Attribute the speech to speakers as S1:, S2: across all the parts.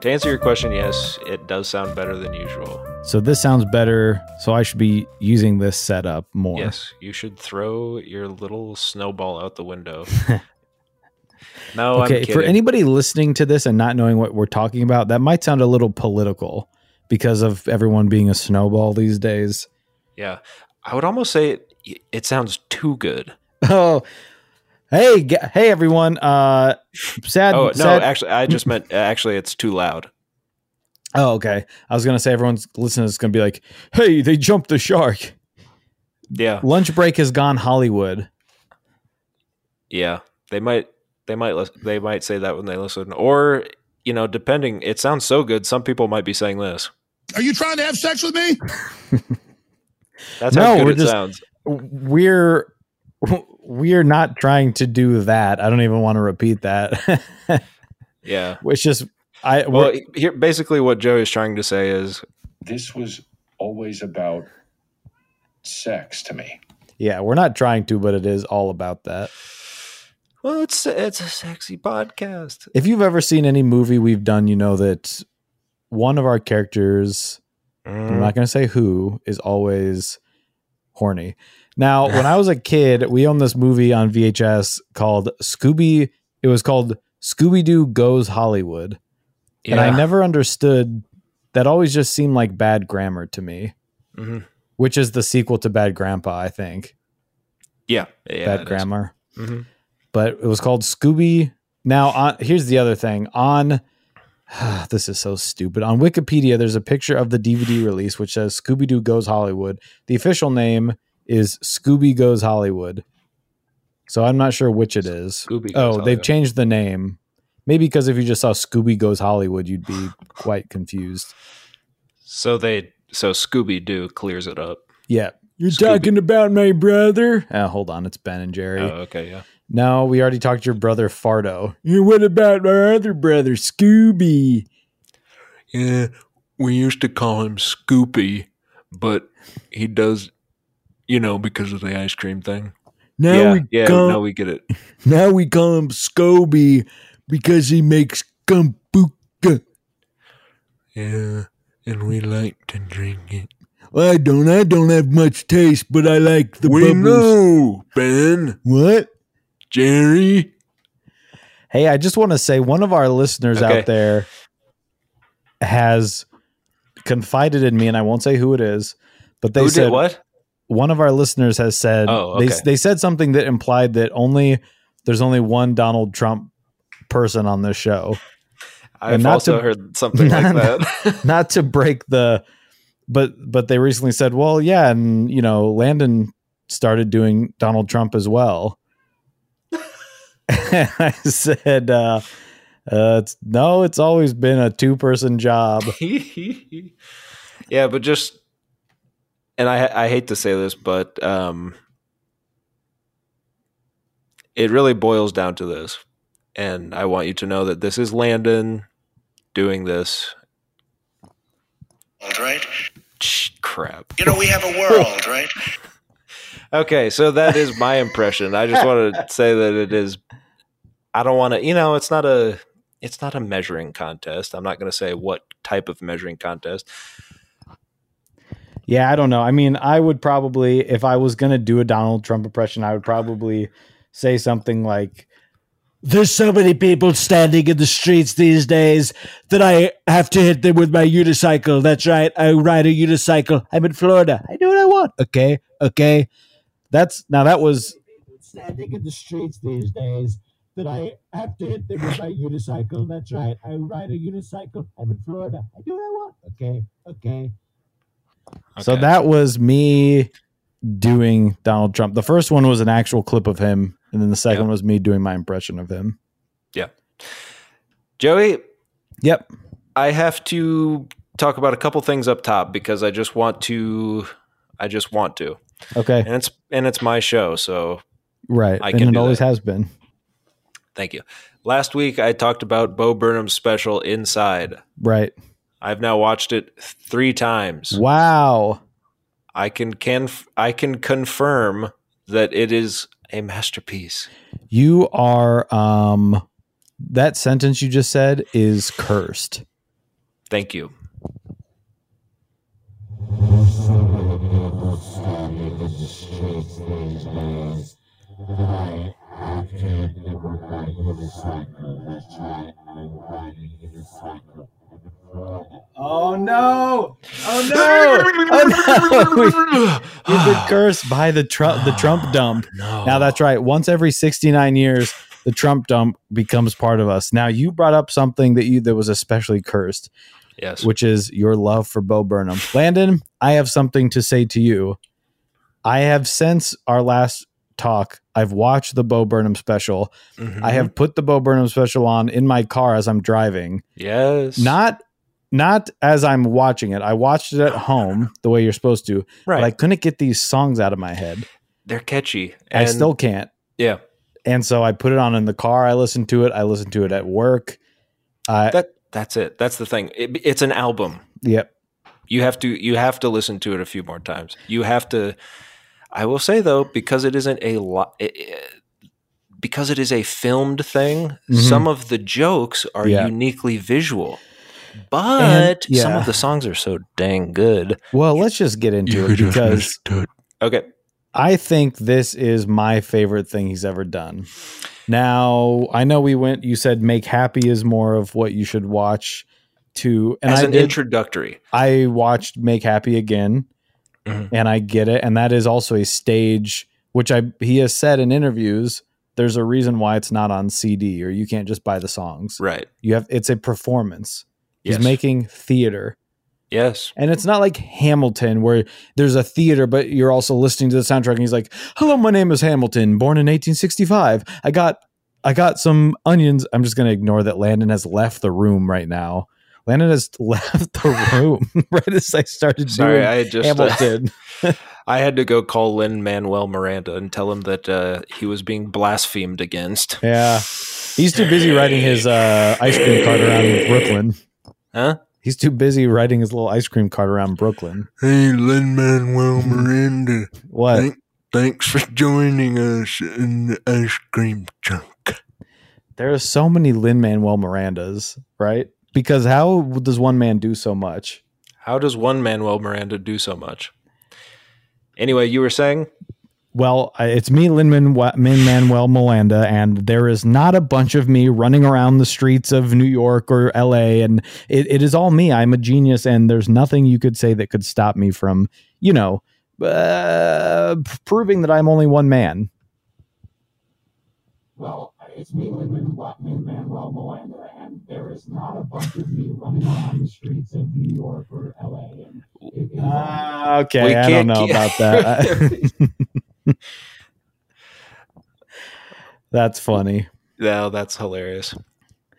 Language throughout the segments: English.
S1: To answer your question, yes, it does sound better than usual.
S2: So this sounds better. So I should be using this setup more.
S1: Yes, you should throw your little snowball out the window. no,
S2: okay. For anybody listening to this and not knowing what we're talking about, that might sound a little political because of everyone being a snowball these days.
S1: yeah, I would almost say it, it sounds too good.
S2: Oh, hey, g- hey, everyone. Uh, sad.
S1: Oh no,
S2: sad-
S1: actually, I just meant actually it's too loud.
S2: oh, okay. I was gonna say everyone's listening is gonna be like, "Hey, they jumped the shark."
S1: Yeah,
S2: Lunch break has gone Hollywood.
S1: yeah, they might, they might, lis- they might say that when they listen, or you know, depending. It sounds so good. Some people might be saying this.
S3: Are you trying to have sex with me?
S1: That's
S2: No,
S1: how good it
S2: just-
S1: sounds.
S2: We're we're not trying to do that. I don't even want to repeat that.
S1: Yeah.
S2: it's just I
S1: Well, here, basically, what Joe is trying to say is,
S4: this was always about sex to me.
S2: yeah, we're not trying to, but it is all about that.
S1: well, it's it's a sexy podcast.
S2: If you've ever seen any movie we've done, you know that one of our characters,
S1: Mm.
S2: I'm not going to say who, is always horny. Now, when I was a kid, we owned this movie on VHS called Scooby. It was called Scooby Doo Goes Hollywood. And I never understood that always just seemed like bad grammar to me,
S1: Mhm.
S2: which is the sequel to Bad Grandpa, I think.
S1: Yeah, yeah,
S2: bad grammar.
S1: Mhm.
S2: But it was called Scooby. Now, on here's the other thing. On this is so stupid. On Wikipedia, there's a picture of the DVD release which says Scooby Doo Goes Hollywood. The official name is Scooby Goes Hollywood. So I'm not sure which it is.
S1: Scooby Goes
S2: oh, they've
S1: Hollywood.
S2: changed the name. Maybe because if you just saw Scooby Goes Hollywood, you'd be quite confused.
S1: So they so Scooby Doo clears it up.
S2: Yeah. You're
S1: Scooby-
S2: talking about my brother. Uh, hold on, it's Ben and Jerry.
S1: Oh, okay, yeah.
S2: No, we already talked to your brother Fardo. Yeah, what about our other brother Scooby?
S1: Yeah, we used to call him Scoopy, but he does, you know, because of the ice cream thing.
S2: Now
S1: yeah,
S2: we
S1: yeah,
S2: call
S1: no, we get it.
S2: now we call him Scoby because he makes kombucha.
S1: Yeah, and we like to drink it.
S2: I don't. I don't have much taste, but I like the
S1: we know, Ben,
S2: What?
S1: Jerry.
S2: Hey, I just want to say one of our listeners
S1: Okay.
S2: out there has confided in me, and I won't say who it is, but they
S1: Who
S2: said
S1: did what?
S2: One of our listeners has said
S1: Oh,
S2: they
S1: okay.
S2: they said something that implied that only there's only one Donald Trump person on this show.
S1: I've
S2: and not
S1: also
S2: to-
S1: heard something like
S2: not-
S1: that.
S2: Not to break the but but they recently said, "Well, yeah, and you know, Landon started doing Donald Trump as well." and I said, uh, uh, it's, "No, it's always been a two-person job."
S1: yeah, but just and I I hate to say this, but um it really boils down to this. And I want you to know that this is Landon doing this.
S5: right?
S1: Shh, crap.
S5: You know, we have a world, right?
S1: Okay, so that is my impression. I just want to say that it is I don't want to, you know, it's not a it's not a measuring contest. I'm not going to say what type of measuring contest.
S2: Yeah, I don't know. I mean, I would probably, if I was going to do a Donald Trump impression, I would probably say something like, There's so many people standing in the streets these days that I have to hit them with my unicycle. That's right. I ride a unicycle. I'm in Florida. I do what I want. Okay. Okay. That's now that was
S6: standing in the streets these days that I have to hit them with my unicycle. That's right. I ride a unicycle. I'm in Florida. I do what I want. Okay. Okay.
S2: So that was me doing Donald Trump. The first one was an actual clip of him, and then the second
S1: Yeah.
S2: was me doing my impression of him. Yeah.
S1: Joey,
S2: Yep.
S1: I have to talk about a couple things up top because I just want to I just want to.
S2: Okay.
S1: And it's and it's my show, so
S2: Right.
S1: I
S2: and
S1: can
S2: it always
S1: that.
S2: has been.
S1: thank you. Last week I talked about Bo Burnham's special Inside.
S2: Right.
S1: I've now watched it 3 times.
S2: Wow.
S1: I can can I can confirm that it is a masterpiece.
S2: You are um that sentence you just said is cursed.
S1: Thank you.
S2: Oh no! Oh no! Oh no! You've been cursed by the Trump the Trump dump.
S1: No.
S2: Now that's right. Once every 69 years, the Trump dump becomes part of us. Now you brought up something that you that was especially cursed,
S1: yes.
S2: which is your love for Bo Burnham. Landon, I have something to say to you. I have since our last talk, I've watched the Bo Burnham special.
S1: Mhm.
S2: I have put the Bo Burnham special on in my car as I'm driving.
S1: yes.
S2: Not not as I'm watching it. I watched it at home the way you're supposed to,
S1: right.
S2: but I couldn't get these songs out of my head.
S1: They're catchy.
S2: I still can't.
S1: yeah.
S2: And so I put it on in the car. I listened to it. I listened to it at work. Uh,
S1: That that's it. That's the thing. It, it's an album.
S2: yep.
S1: You have to you have to listen to it a few more times. You have to. I will say though, because it isn't a lot. Because it is a filmed thing,
S2: Mhm.
S1: some of the jokes are
S2: Yeah.
S1: uniquely visual, but some
S2: yeah.
S1: of the songs are so dang good.
S2: Well, let's just get into it because
S1: Okay,
S2: I think this is my favorite thing he's ever done. Now, I know we went, you said Make Happy is more of what you should watch to, and
S1: as
S2: I
S1: an
S2: did,
S1: introductory,
S2: I watched Make Happy again,
S1: Mhm.
S2: and I get it. And that is also a stage, which I he has said in interviews. There's a reason why it's not on CD or you can't just buy the songs.
S1: right?
S2: You have it's a performance. He's
S1: Yes.
S2: making theater.
S1: Yes,
S2: And it's not like Hamilton where there's a theater, but you're also listening to the soundtrack and he's like, Hello, my name is Hamilton, born in 1865. I got I got some onions. I'm just gonna ignore that Landon has left the room right now. Landon has left the room right as I started
S1: sorry, I had just uh,
S2: Hamilton.
S1: I had to go call Lin Manuel Miranda and tell him that uh, he was being blasphemed against.
S2: yeah. He's too busy riding his uh, ice cream cart around Brooklyn.
S1: Huh?
S2: He's too busy riding his little ice cream cart around Brooklyn.
S1: Hey, Lin Manuel Miranda.
S2: What?
S1: Thank- Thanks for joining us in the ice cream chunk.
S2: There are so many Lin Manuel Mirandas, right? Because how does one man do so much?
S1: How does one Manuel Miranda do so much? Anyway, you were saying?
S2: Well, it's me, Lin Manuel Miranda, and there is not a bunch of me running around the streets of New York or LA, and it, it is all me. I'm a genius, and there's nothing you could say that could stop me from, you know, uh, proving that I'm only one man.
S6: Well, it's me, Lin Manuel Miranda, and there is not a bunch of me running around the streets of New York or LA. And it is
S2: Uh, okay,
S1: We
S2: I don't
S1: can't
S2: know
S1: keep-
S2: about that. That's funny.
S1: No, that's hilarious.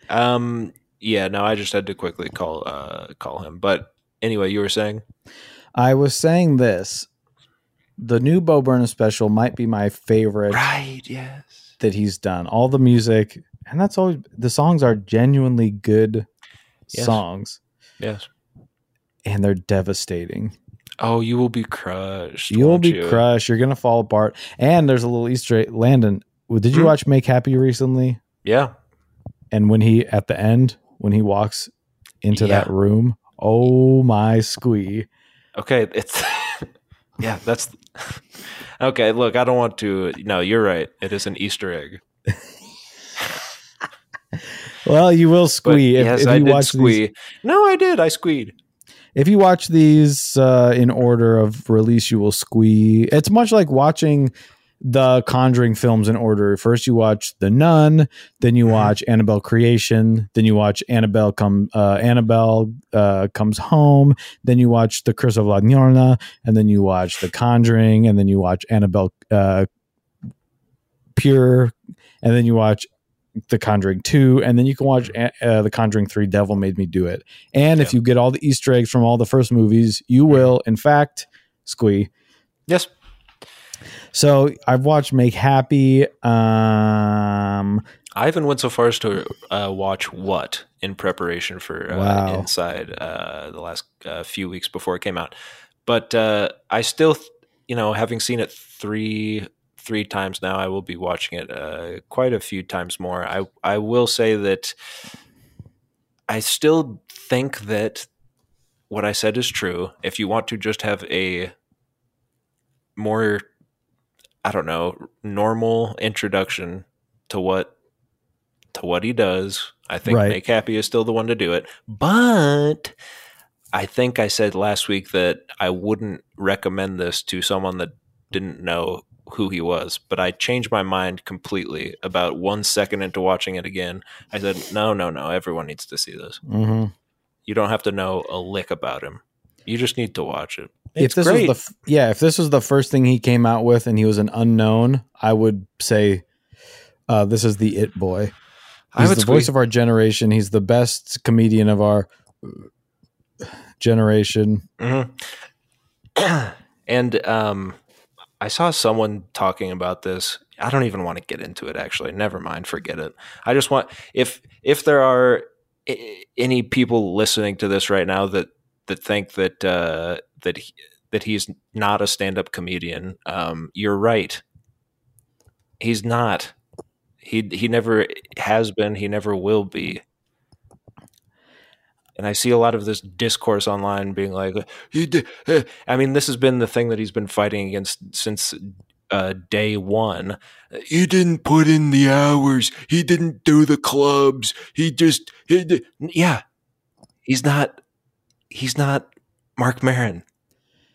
S1: Um, yeah, no, I just had to quickly call uh call him. But anyway, you were saying?
S2: I was saying this. The new Bo Burnham special might be my favorite
S1: Right, yes.
S2: that he's done. All the music, and that's always the songs are genuinely good
S1: Yes.
S2: songs,
S1: Yes.
S2: and they're devastating.
S1: Oh, you will be crushed.
S2: You'll be
S1: you?
S2: crushed. You're gonna fall apart. And there's a little Easter egg. Landon, did you
S1: Hmm?
S2: watch Make Happy recently?
S1: Yeah.
S2: And when he at the end, when he walks into
S1: Yeah.
S2: that room, oh my squee!
S1: Okay, it's yeah, that's okay. Look, I don't want to. No, you're right. It is an Easter egg.
S2: Well, you will
S1: But
S2: squee if,
S1: yes,
S2: if
S1: I
S2: you
S1: did
S2: watch these
S1: squee. No, I did. I squeed.
S2: If you watch these uh, in order of release, you will squee. It's much like watching the Conjuring films in order. First, you watch The Nun, then you
S1: Mhm.
S2: watch Annabelle Creation, then you watch Annabelle come. Uh, Annabelle uh, comes home, then you watch The Curse of La Llorona, and then you watch The Conjuring, and then you watch Annabelle uh, Pure, and then you watch. The Conjuring 2, and then you can watch uh, The Conjuring 3 Devil Made Me Do It. And if you get all the Easter eggs from all the first movies, you will, in fact, squee.
S1: Yes.
S2: So I've watched Make Happy. Um,
S1: I even went so far as to uh, watch what in preparation for uh,
S2: Wow.
S1: Inside uh, the last uh, few weeks before it came out. But uh, I still, you know, having seen it three three times now, I will be watching it uh, quite a few times more. I I will say that I still think that what I said is true. If you want to just have a more, I don't know, normal introduction to what to what he does, I think
S2: Right.
S1: Make Happy is still the one to do it. But I think I said last week that I wouldn't recommend this to someone that didn't know who he was. But I changed my mind completely about one second into watching it again. I said, no, no, no, everyone needs to see this.
S2: hmm
S1: You don't have to know a lick about him. You just need to watch it.
S2: If
S1: It's
S2: this
S1: great.
S2: was the f- yeah, if this was the first thing he came out with and he was an unknown, I would say uh, this is the it boy. He's
S1: would
S2: the
S1: squeeze-
S2: voice of our generation. He's the best comedian of our generation.
S1: Mhm. and um, I saw someone talking about this. I don't even want to get into it. Actually, never mind. Forget it. I just want if if there are any people listening to this right now that that think that uh, that he, that he's not a stand up comedian, um, you're right. He's not. He he never has been. He never will be. And I see a lot of this discourse online being like, "He did." eh." I mean, this has been the thing that he's been fighting against since uh, day one. He didn't put in the hours. He didn't do the clubs. He just, he yeah. He's not. He's not Marc Maron.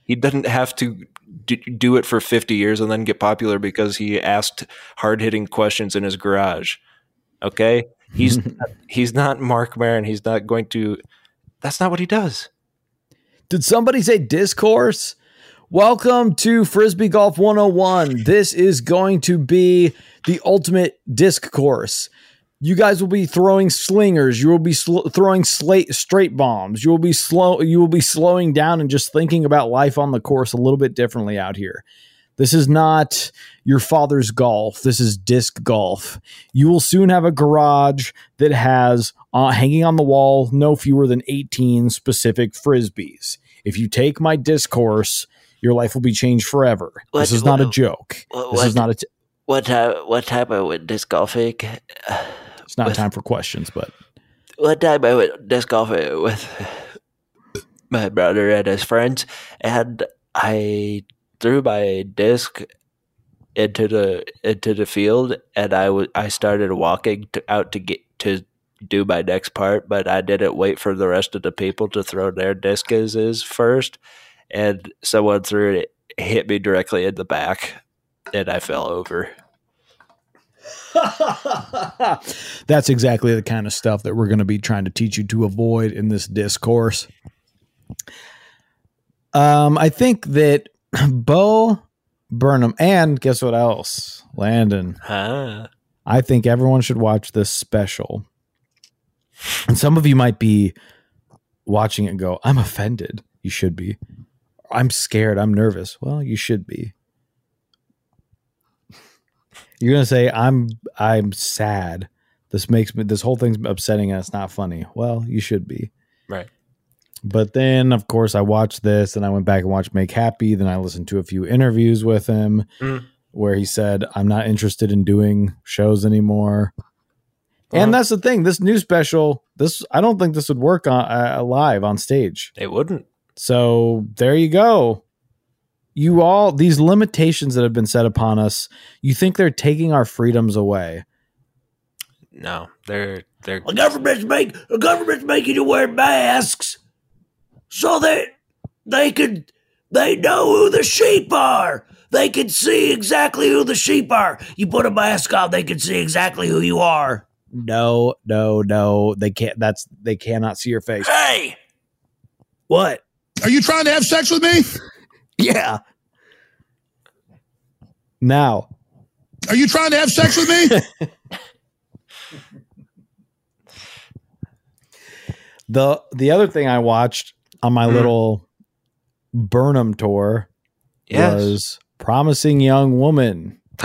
S1: He doesn't have to do it for fifty years and then get popular because he asked hard hitting questions in his garage. Okay, he's he's not Marc Maron. He's not going to. That's not what he does.
S2: Did somebody say discourse? Welcome to Frisbee Golf 101. This is going to be the ultimate disc course. You guys will be throwing slingers. You will be sl- throwing slate straight bombs. You will be slow. You will be slowing down and just thinking about life on the course a little bit differently out here. This is not your father's golf. This is disc golf. You will soon have a garage that has uh, hanging on the wall no fewer than 18 specific frisbees. If you take my discourse, your life will be changed forever.
S5: What-
S2: this is not a joke.
S5: what-
S2: This is not a. T-
S5: What type? What type I went disc golfing?
S2: it's not time for questions, but
S5: what time I went disc golfing with my brother and his friends, and I threw my disc into the into the field, and I was I started walking to, out to get to do my next part, but I didn't wait for the rest of the people to throw their discuses first, and someone threw it, hit me directly in the back, and I fell over.
S2: that's exactly the kind of stuff that we're going to be trying to teach you to avoid in this discourse. Um, I think that Bo Burnham and guess what else, Landon.
S1: Huh?
S2: I think everyone should watch this special. And some of you might be watching it and go, I'm offended. You should be. I'm scared. I'm nervous. Well, you should be. You're gonna say, I'm I'm sad. This makes me this whole thing's upsetting and it's not funny. Well, you should be.
S1: Right.
S2: But then of course I watched this and I went back and watched Make Happy. Then I listened to a few interviews with him
S1: Mm.
S2: where he said, I'm not interested in doing shows anymore.
S1: Uh-huh.
S2: And that's the thing. This new special, this I don't think this would work on uh, live on stage.
S1: It wouldn't.
S2: So there you go. You all these limitations that have been set upon us. You think they're taking our freedoms away?
S1: No, they're they're
S6: The government's make the government's making you wear masks so that they could they know who the sheep are. They can see exactly who the sheep are. You put a mask on, they can see exactly who you are.
S2: No, no, no. They can't. That's they cannot see your face.
S6: Hey,
S2: What?
S3: Are you trying to have sex with me?
S2: Yeah. Now,
S3: Are you trying to have sex with me?
S2: the the other thing I watched on my
S1: Hmm.
S2: little Burnham tour
S1: yes.
S2: was Promising Young Woman.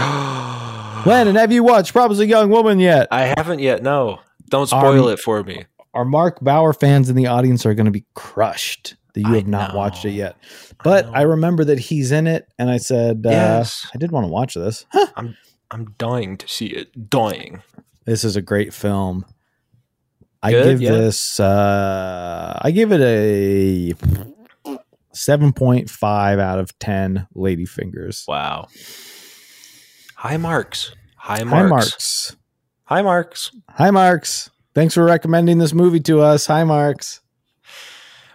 S2: Landon, have you watched Promising Young Woman yet?
S1: I haven't yet. No, don't spoil
S2: Um,
S1: it for me.
S2: Our Mark Bauer fans in the audience are going to be crushed that you
S1: I
S2: have not watched it yet. But
S1: know.
S2: I, remember that he's in it, and I said, uh,
S1: Yes.
S2: I did want to watch this.
S1: I'm I'm dying to see it. Dying.
S2: This is a great film. I
S1: Good,
S2: give
S1: yeah.
S2: this. Uh, I give it a seven point five out of ten. Lady fingers.
S1: Wow. High marks. High
S2: Hi,
S1: marks.
S2: Hi Marks.
S1: High marks.
S2: Hi, Marks. Thanks for recommending this movie to us. Hi, Marks.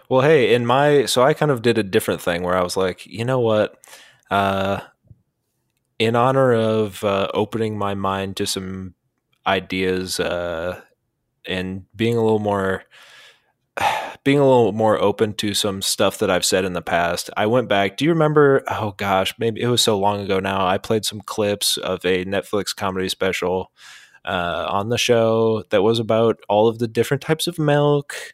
S1: Well, hey, in my so I kind of did a different thing where I was like, you know what? Uh in honor of uh, opening my mind to some ideas uh and being a little more being a little more open to some stuff that I've said in the past. I went back. Do you remember? Oh gosh, maybe it was so long ago now. I played some clips of a Netflix comedy special uh, on the show that was about all of the different types of milk.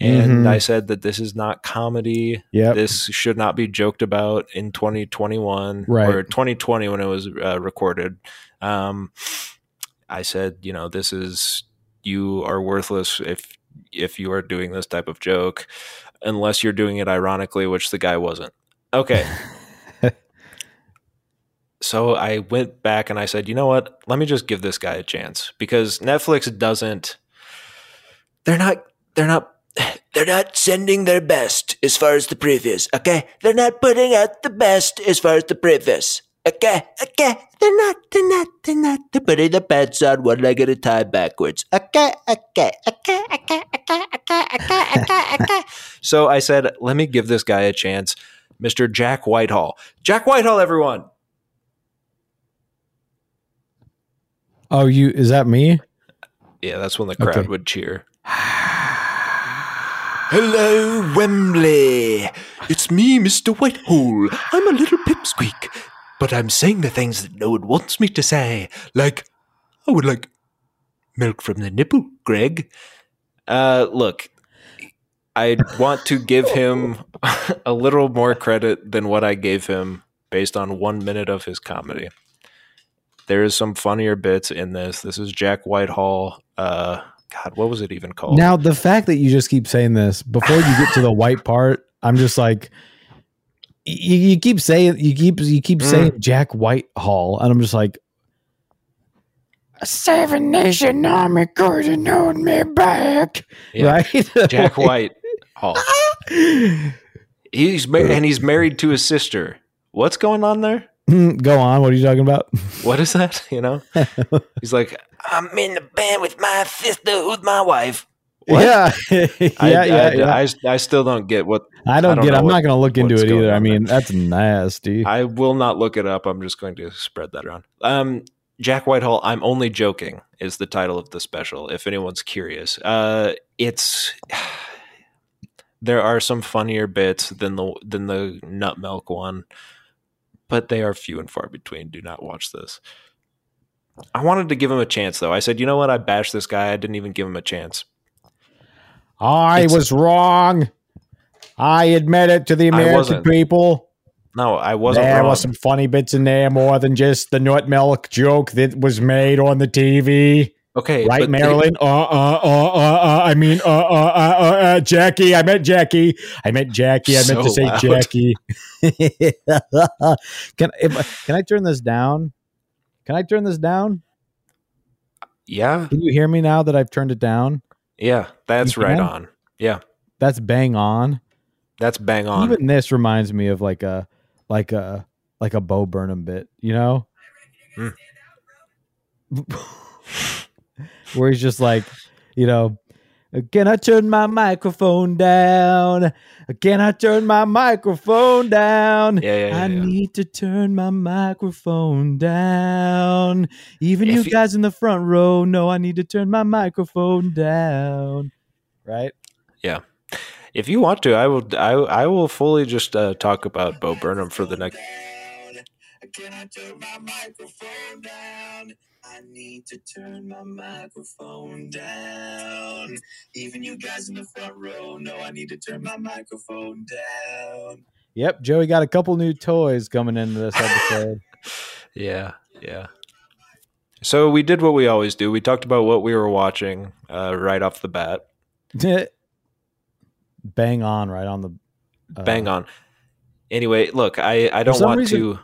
S1: And
S2: Mhm.
S1: I said that this is not comedy.
S2: Yeah,
S1: This should not be joked about in 2021
S2: Right.
S1: or 2020 when it was uh, recorded. Um, I said, you know, this is you are worthless if if you are doing this type of joke, unless you're doing it ironically, which the guy wasn't. Okay. so I went back and I said, you know what? Let me just give this guy a chance because Netflix doesn't.
S6: They're not. They're not. They're not sending their best as far as the previous. Okay, they're not putting out the best as far as the previous. Okay, okay, they're not. They're not. They're not. They're putting the pants on one leg at a time backwards. Okay, okay, okay, okay, okay, okay, okay, okay, okay.
S1: So I said, let me give this guy a chance, Mr. Jack Whitehall. Jack Whitehall, everyone.
S2: Oh, you is that me?
S1: Yeah, that's when the crowd
S2: Okay.
S1: would cheer.
S6: Hello, Wembley.
S1: It's me, Mr. Whitehall.
S6: I'm a little pipsqueak, but I'm saying the things that no one wants me to say. Like, I would like milk from the nipple, Greg.
S1: Uh, look, I want to give him a little more credit than what I gave him based on one minute of his comedy. There is some funnier bits in this. This is Jack Whitehall. Uh, God, what was it even called?
S2: Now the fact that you just keep saying this before you get to the white part, I'm just like, you, you keep saying you keep you keep
S1: Mm.
S2: saying Jack Whitehall, and I'm just like, a Seven Nation Army couldn't hold me back,
S1: Yeah.
S2: right?
S1: Jack White Hall. He's mar- and he's married to his sister. What's going on there?
S2: Go on. What are you talking about?
S1: What is that? You know, he's like,
S6: I'm in the band with my sister, who's my wife.
S1: What?
S2: Yeah, yeah,
S1: I,
S2: yeah.
S1: I,
S2: yeah.
S1: I, I still don't get what.
S2: I don't,
S1: don't
S2: get. I'm
S1: what-
S2: not going to look into it either. I mean, that's nasty.
S1: I will not look it up. I'm just going to spread that around. Um, Jack Whitehall. I'm only joking. Is the title of the special. If anyone's curious, uh, it's there are some funnier bits than the than the nut milk one, but they are few and far between. Do not watch this. I wanted to give him a chance, though. I said, you know what? I bashed this guy. I didn't even give him a chance.
S2: I
S1: It's-
S2: was wrong. I admit it to the American people.
S1: No, I wasn't
S2: there
S1: wrong.
S2: was some funny bits in there more than just the nut milk joke that was made on the TV.
S1: okay,
S2: Right, Marilyn? Uh, uh, uh, uh, uh, I mean, uh, uh, uh, uh, uh, Jackie. I meant Jackie. I meant Jackie. I meant to say
S1: loud.
S2: Jackie. can if, can I turn this down? Can I turn this down?
S1: Yeah,
S2: Can you hear me now that I've turned it down?
S1: Yeah, that's
S2: You
S1: right on. Yeah,
S2: That's bang on.
S1: that's bang on.
S2: Even this reminds me of like a like a like a Bo Burnham bit, you know?
S1: Hmm.
S2: Where he's just like, you know, can I turn my microphone down? Can I turn my microphone down?
S1: Yeah, yeah, yeah,
S2: I
S1: yeah.
S2: need to turn my microphone down. Even
S1: If
S2: you
S1: you-
S2: guys in the front row know I need to turn my microphone down. Right? Yeah.
S1: If you want to, I will. I, I will fully just uh, talk about Bo Burnham for the next.
S6: Can I turn my microphone down? I need to turn my microphone down. Even you guys in the front row know I need to turn my microphone down.
S2: Yep, Joey got a couple new toys coming into this episode.
S1: Yeah, yeah. So we did what we always do. We talked about what we were watching uh, right off the bat.
S2: Bang on right on the uh,
S1: Bang on. Anyway, look, I I don't want
S2: reason-
S1: to.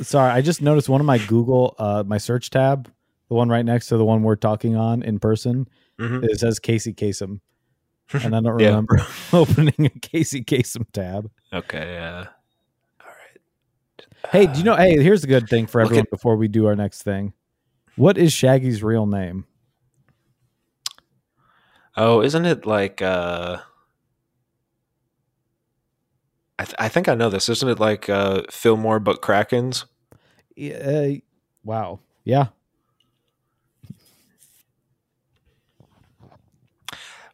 S2: Sorry, I just noticed one of my Google uh my search tab, the one right next to the one we're talking on in person,
S1: Mhm.
S2: It says Casey Kasem, and I don't
S1: Yeah.
S2: remember opening a Casey Kasem tab.
S1: Okay, yeah. All right.
S2: Hey, do you know? Hey, here's a good thing for everyone
S1: at-
S2: before we do our next thing. What is Shaggy's real name?
S1: Oh, isn't it like uh I, th- I think I know this. Isn't it like uh Fillmore but Krakens?
S2: Uh, wow. Yeah.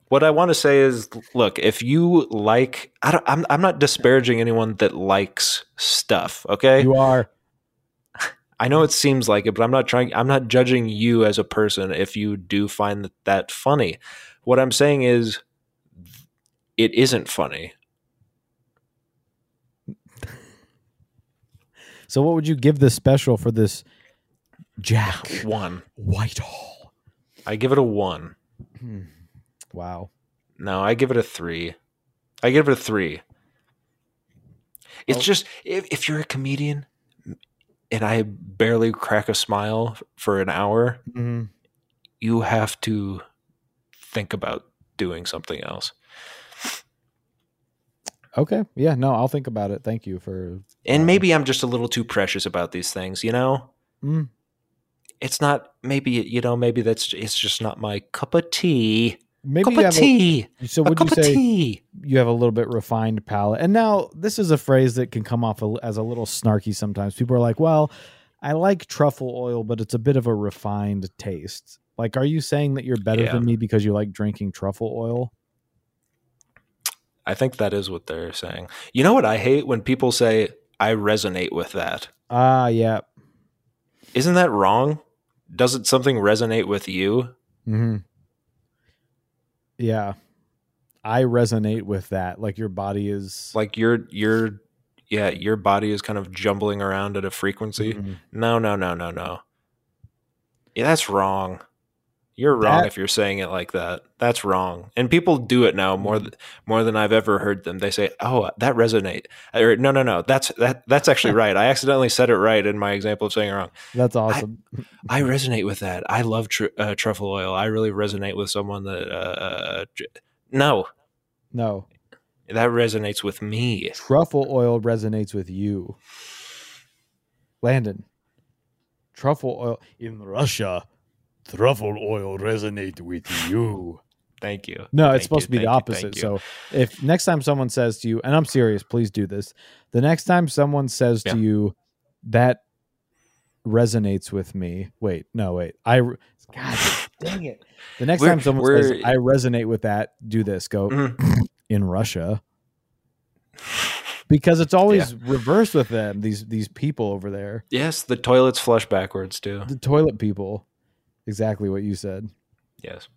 S1: What I want to say is look, if you like I don't I'm I'm not disparaging anyone that likes stuff, okay?
S2: You are.
S1: I know it seems like it, but I'm not trying. I'm not judging you as a person if you do find that, that funny. What I'm saying is, it isn't funny.
S2: So, what would you give this special for this Jack
S1: One,
S2: Whitehall?
S1: I give it a one.
S2: Wow.
S1: No, I give it a three. I give it a three. It's
S2: Oh.
S1: just if if you're a comedian, and I barely crack a smile for an hour,
S2: hmm
S1: you have to think about doing something else.
S2: Okay. Yeah. No, I'll think about it. Thank you for.
S1: And
S2: Uh,
S1: maybe I'm just a little too precious about these things, you know?
S2: Mm.
S1: It's not maybe you know, maybe that's it's just not my cup of tea.
S2: Maybe
S1: cup
S2: you
S1: of
S2: have. A, so, would you say
S1: tea.
S2: you have a little bit refined palate? And now, this is a phrase that can come off as a little snarky sometimes. People are like, "Well, I like truffle oil, but it's a bit of a refined taste." Like, are you saying that you're better
S1: Yeah.
S2: than me because you like drinking truffle oil?
S1: I think that is what they're saying. You know what I hate when people say I resonate with that.
S2: Ah, yeah.
S1: Isn't that wrong? Doesn't something resonate with you?
S2: hmm Yeah. I resonate with that. Like your body is
S1: Like your your yeah, your body is kind of jumbling around at a frequency.
S2: Mhm.
S1: No, no, no, no, no. Yeah, that's wrong. You're wrong
S2: That-
S1: if you're saying it like that. That's wrong. And people do it now more th- more than I've ever heard them. They say, "Oh, that resonate." Or no, no, no. That's that that's actually right. I accidentally said it right in my example of saying it wrong.
S2: That's awesome.
S1: I resonate with that. I love tr- uh, truffle oil. I really resonate with someone that uh, tr- no,
S2: no.
S1: that resonates with me.
S2: Truffle oil resonates with you. Landon. Truffle oil in Russia. Truffle oil resonate with you.
S1: Thank you.
S2: No,
S1: Thank
S2: it's supposed
S1: you,
S2: to be the
S1: thank you,
S2: opposite.
S1: you.
S2: So if next time someone says to you, and I'm serious, please do this. The next time someone says
S1: Yeah.
S2: to you, that resonates with me. Wait, no, wait. I re- God dang it. The next
S1: We're-
S2: time someone says I resonate with that, do this. Go
S1: Mhm.
S2: in Russia. Because it's always reversed with them, these these people over there.
S1: yes, the toilets flush backwards too.
S2: The toilet people. Exactly what you said.
S1: Yes.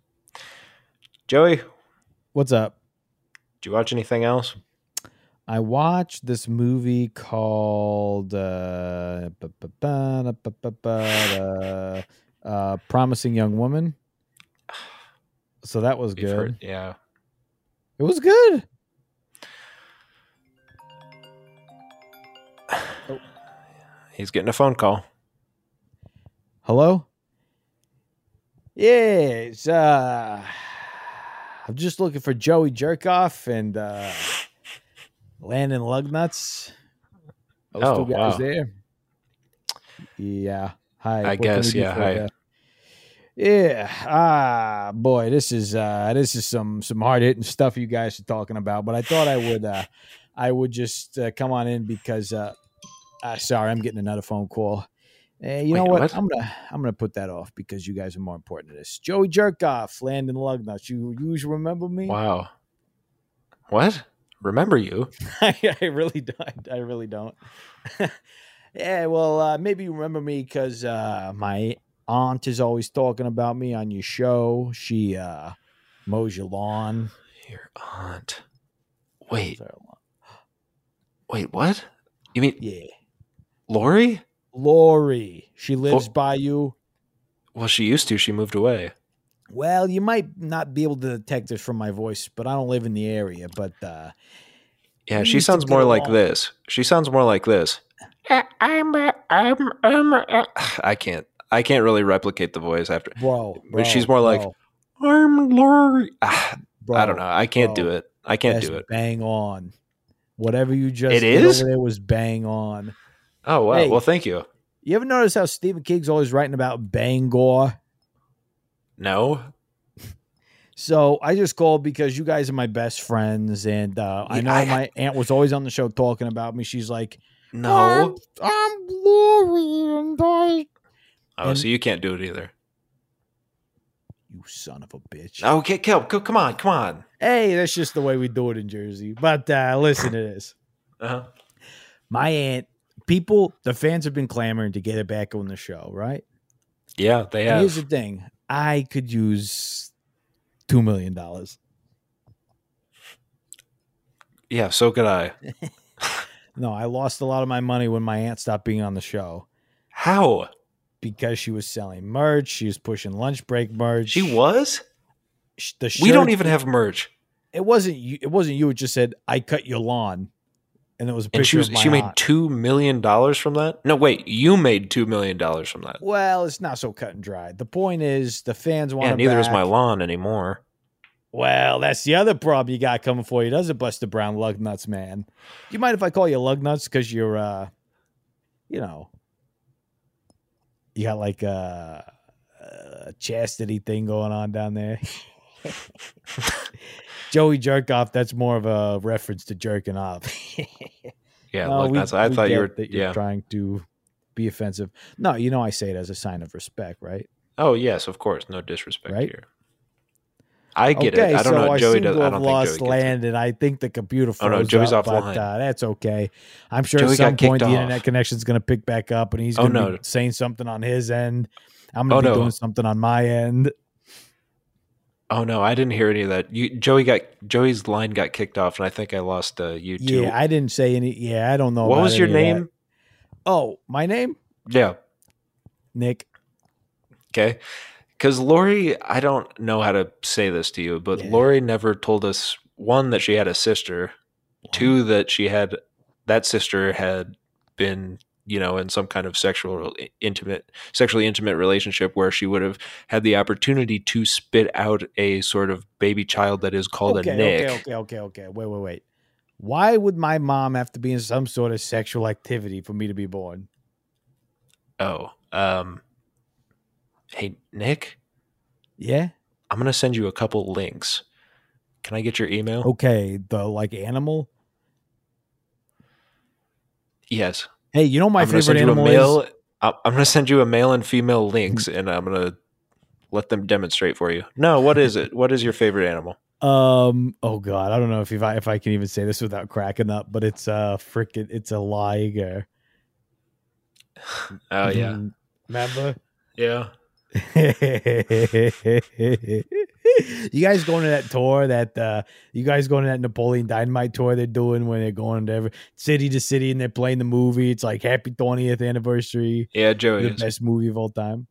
S1: Joey,
S2: What's up?
S1: Did you watch anything else?
S2: I watched this movie called uh, uh, Promising Young Woman. So that was
S1: We've
S2: good.
S1: heard- yeah.
S2: It was good.
S1: He's getting a phone call.
S2: Hello? Yeah, it's uh I'm just looking for Joey Jerkoff and uh Landon Lugnuts. Those
S1: Oh,
S2: two guys
S1: wow.
S2: there. Yeah. Hi.
S1: I
S2: what
S1: guess, yeah, hi.
S2: Yeah. Ah, boy, this is uh this is some some hard hitting stuff you guys are talking about, but I thought I would uh I would just uh, come on in because uh, uh sorry, I'm getting another phone call. Eh, you know what?
S1: what?
S2: I'm gonna I'm gonna put that off because you guys are more important to this. Joey Jerkoff, Landon Lugnuts. You you remember me?
S1: Wow. What? Remember you?
S2: I, I really don't. I really don't. yeah, well, uh, maybe you remember me because uh, my aunt is always talking about me on your show. She uh, mows your lawn.
S1: Your aunt. Wait, wait, what? You mean
S2: yeah,
S1: Lori?
S2: Lori. She lives
S1: Oh.
S2: by you.
S1: Well, she used to. She moved away.
S2: Well, you might not be able to detect this from my voice, but I don't live in the area. But uh,
S1: Yeah, she sounds more like
S2: along.
S1: this. She sounds more like this. I'm, I'm, I'm, I can't. I can't really replicate the voice after.
S2: bro,
S1: But she's more like, I'm Lori. Ah,
S2: Bro,
S1: I don't know. I can't
S2: bro,
S1: do it. I can't
S2: that's
S1: do it.
S2: Bang on. Whatever you just
S1: it is.
S2: It did
S1: is?
S2: over there was bang on.
S1: Oh wow.
S2: Hey.
S1: Well, thank you.
S2: You ever notice how Stephen King's always writing about Bangor?
S1: No.
S2: So I just called because you guys are my best friends, and uh, I know
S1: I-
S2: my aunt was always on the show talking about me. She's like,
S1: No.
S2: I'm Lori, and I."
S1: Oh,
S2: and-
S1: so you can't do it either.
S2: You son of a bitch.
S1: Okay, Kel, co- come on, come on.
S2: Hey, that's just the way we do it in Jersey. But uh, listen to this.
S1: Uh-huh.
S2: My aunt, people, the fans have been clamoring to get it back on the show, right?
S1: Yeah, they
S2: And Here's
S1: have.
S2: the thing: I could use two million dollars.
S1: Yeah, so could I.
S2: No, I lost a lot of my money when my aunt stopped being on the show
S1: How?
S2: because she was selling merch. She was pushing lunch break merch.
S1: She was?
S2: The
S1: We don't even have merch.
S2: It wasn't you. It wasn't you. It just said, "I cut your lawn," and it was a
S1: And she was she made
S2: aunt.
S1: two million dollars from that? No, wait, you made two million dollars from that.
S2: Well, it's not so cut and dry. The point is, the fans want.
S1: Yeah,
S2: it
S1: neither is my lawn anymore.
S2: Well, that's the other problem you got coming for you, does it, Buster Brown Lug Nuts, man? Do you mind if I call you Lug Nuts because you're, uh, you know, you got like a, a chastity thing going on down there? Joey Jerkoff, that's more of a reference to jerking off.
S1: Yeah,
S2: No,
S1: look,
S2: we-
S1: that's I
S2: we
S1: thought you were
S2: that you're
S1: yeah.
S2: trying to be offensive. No, you know I say it as a sign of respect, right?
S1: Oh yes, of course. No disrespect
S2: Right?
S1: here. I get
S2: okay,
S1: it. I don't
S2: so
S1: know.
S2: I
S1: Joey does.
S2: to
S1: I don't think Joey
S2: lost
S1: gets
S2: land, and I think the computer
S1: Oh, no, Joey's
S2: up, but
S1: offline.
S2: uh, that's okay. I'm sure
S1: Joey
S2: at some point the
S1: off.
S2: internet connection is going to pick back up, and he's
S1: Oh,
S2: going to
S1: no.
S2: be saying something on his end. I'm going to
S1: Oh,
S2: be
S1: no.
S2: doing something on my end.
S1: Oh no, I didn't hear any of that. You, Joey got Joey's line got kicked off, and I think I lost uh, you too.
S2: Yeah, I didn't say any. Yeah, I don't know.
S1: what was your name?
S2: Oh, my name
S1: Yeah.
S2: Nick.
S1: Okay. Because Lori, I don't know how to say this to you, but
S2: Yeah.
S1: Lori never told us one that she had a sister, two that she had that sister had been, you know, in some kind of sexual intimate, sexually intimate relationship where she would have had the opportunity to spit out a sort of baby child that is called
S2: okay,
S1: a Nick.
S2: okay, okay, okay, okay. Wait, wait, wait. Why would my mom have to be in some sort of sexual activity for me to be born?
S1: Oh, um, hey Nick,
S2: Yeah.
S1: I'm gonna send you a couple links. Can I get your email?
S2: Okay. The like animal.
S1: Yes.
S2: Hey, you know what my
S1: I'm
S2: favorite
S1: send you a
S2: animal
S1: male.
S2: is?
S1: I'm gonna send you a male and female links, and I'm gonna let them demonstrate for you. No, what is it? What is your favorite animal?
S2: Um. Oh God, I don't know if if I if I can even say this without cracking up, but it's a freaking it's a liger.
S1: Oh yeah,
S2: Mm, Remember?
S1: yeah.
S2: you guys going to that tour that uh you guys going to that Napoleon Dynamite tour they're doing when they're going to every city to city and they're playing the movie. It's like happy 20th anniversary,
S1: Yeah, Joey.
S2: the
S1: Is.
S2: best movie of all time.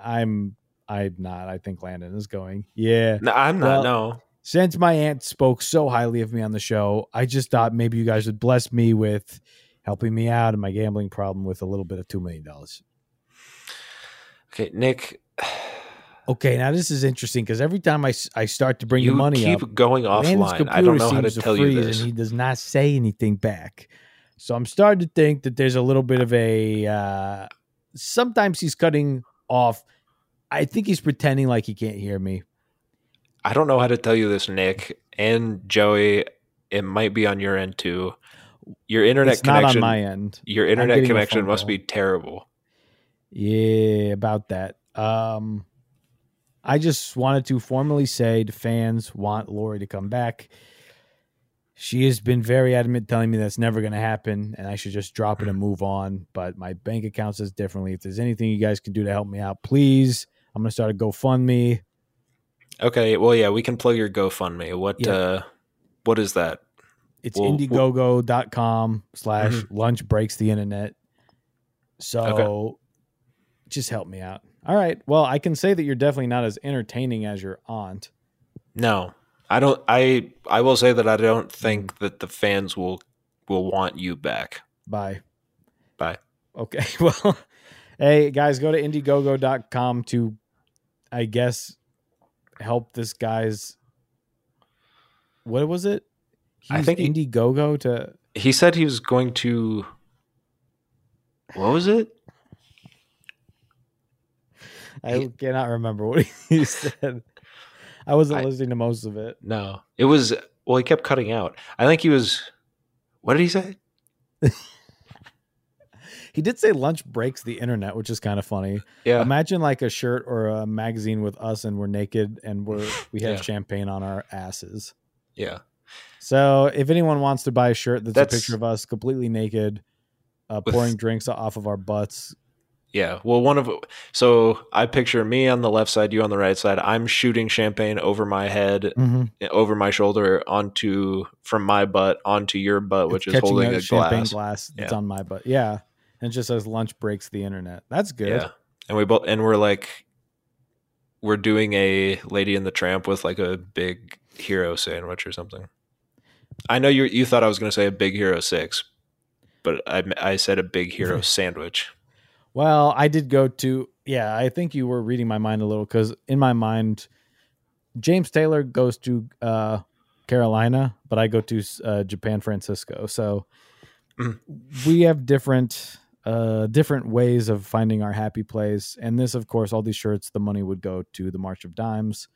S2: I'm I'm not. I think Landon is going. Yeah.
S1: No, I'm not.
S2: Well-
S1: no.
S2: Since my aunt spoke so highly of me on the show, I just thought maybe you guys would bless me with helping me out in my gambling problem with a little bit of two million dollars.
S1: Okay, Nick.
S2: Okay, now this is interesting because every time I, I start to bring
S1: you
S2: the money
S1: keep
S2: up,
S1: going offline. I don't know how to tell you this.
S2: and he does not say anything back. So I'm starting to think that there's a little bit of a. Uh, sometimes he's cutting off. I think he's pretending like he can't hear me.
S1: I don't know how to tell you this, Nick and Joey. It might be on your end too. Your internet
S2: it's not
S1: connection.
S2: on my end.
S1: your internet connection must
S2: call.
S1: be terrible.
S2: Yeah, about that. Um, I just wanted to formally say the fans want Lori to come back. She has been very adamant telling me that's never going to happen and I should just drop it and move on. But my bank account says differently. If there's anything you guys can do to help me out, please. I'm going to start a GoFundMe.
S1: Okay, well, yeah, we can plug your GoFundMe. What?
S2: Yeah.
S1: uh What is that?
S2: It's
S1: Well,
S2: indiegogo.com slash lunch breaks the internet. So
S1: Okay.
S2: Just help me out. All right. Well, I can say that you're definitely not as entertaining as your aunt.
S1: No, I don't. I I will say that I don't think mm. that the fans will will want you back.
S2: Bye.
S1: Bye.
S2: Okay. Well, hey, guys, go to Indiegogo.com to, I guess, help this guy's what was it? He
S1: I think
S2: Indiegogo to
S1: He said he was going to. What was it?
S2: I cannot remember what he said. I wasn't
S1: I-
S2: listening to most of it.
S1: No, it was. Well, he kept cutting out. I think he was. What did he say?
S2: He did say lunch breaks the internet, which is kind of funny.
S1: Yeah.
S2: Imagine like a shirt or a magazine with us and we're naked and we're we have
S1: Yeah.
S2: champagne on our asses.
S1: yeah.
S2: So if anyone wants to buy a shirt that's,
S1: That's-
S2: a picture of us completely naked, uh,
S1: With-
S2: pouring drinks off of our butts,
S1: Yeah. Well, one of so I picture me on the left side, you on the right side. I'm shooting champagne over my head, mm-hmm. eh, over my shoulder, onto from my butt onto your butt, which is holding a,
S2: champagne
S1: glass.
S2: glass
S1: Yeah.
S2: on my butt. Yeah, and it just says lunch breaks the internet. That's good.
S1: Yeah. And we both and we're like we're doing a Lady in the Tramp with like a big hero sandwich or something. I know you you thought I was going to say a big hero 6, but I I said a big hero sandwich.
S2: Well, I did go to yeah. I think you were reading my mind a little because in my mind, James Taylor goes to uh, Carolina, but I go to uh, Japan Francisco. So
S1: Mm.
S2: we have different uh, different ways of finding our happy place. And this, of course, all these shirts, the money would go to the March of Dimes.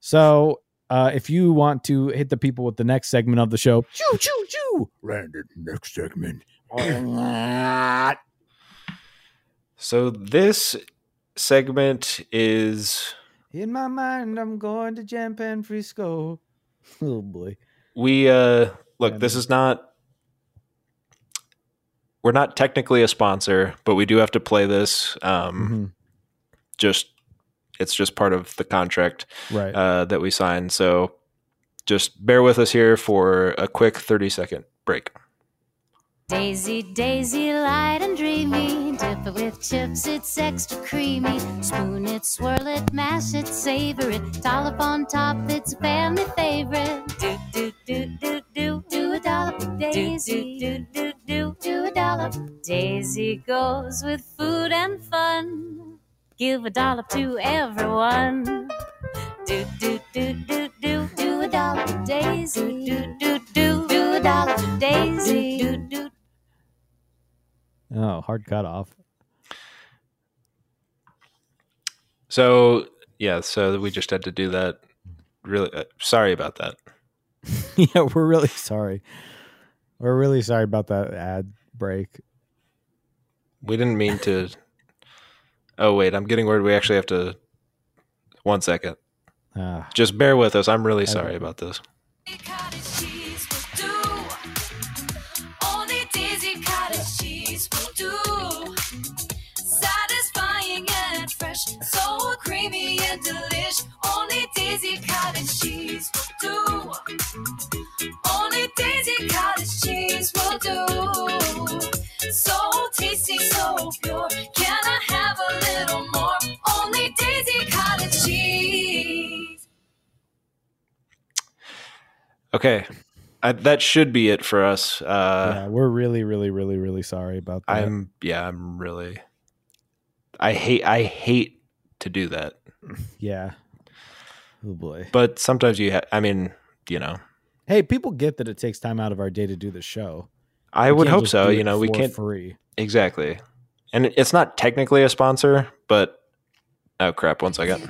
S2: So uh, if you want to hit the people with the next segment of the show, choo choo choo.
S3: Landed next segment.
S1: So this segment is
S2: In my mind, I'm going to Japan Frisco. Oh boy.
S1: we uh look this is not we're not technically a sponsor but we do have to play this um
S2: Mhm.
S1: just it's just part of the contract
S2: Right.
S1: uh that we signed so just bear with us here for a quick 30 second break
S7: Daisy, daisy, light and dreamy. Dip it with chips, it's extra creamy. Spoon it, swirl it, mash it, savor it. Dollop on top, it's a family favorite. Do, do, do, do, do, do a dollop daisy. Do, do, do, do, do a dollop. Daisy goes with food and fun. Give a dollop to everyone. Do, do, do, do, do, do a dollop daisy. Do, do, do, do do a dollop daisy. Do, do,
S2: oh, hard cut off.
S1: so yeah so we just had to do that. Really uh, sorry about that.
S2: Yeah, we're really sorry. We're really sorry about that ad break.
S1: we didn't mean to. Oh wait i'm getting worried we actually have to one second.
S2: Ah,
S1: just bear with us. I'm really sorry about this
S7: and so creamy and delish. Only Daisy cottage cheese will do. Only Daisy cottage cheese will do. So tasty, so pure. Can I have a little more? Only Daisy cottage cheese.
S1: Okay, I, that should be it for us.
S2: yeah,
S1: Uh,
S2: we're really, really, really, really sorry about that.
S1: I'm yeah, I'm really. I hate I hate to do that,
S2: yeah. Oh boy.
S1: but sometimes you. Ha- I mean, you know,
S2: Hey, people get that it takes time out of our day to do the show.
S1: I
S2: We
S1: would hope so. You know, we can't
S2: free.
S1: exactly, and it's not technically a sponsor, but oh crap! One second.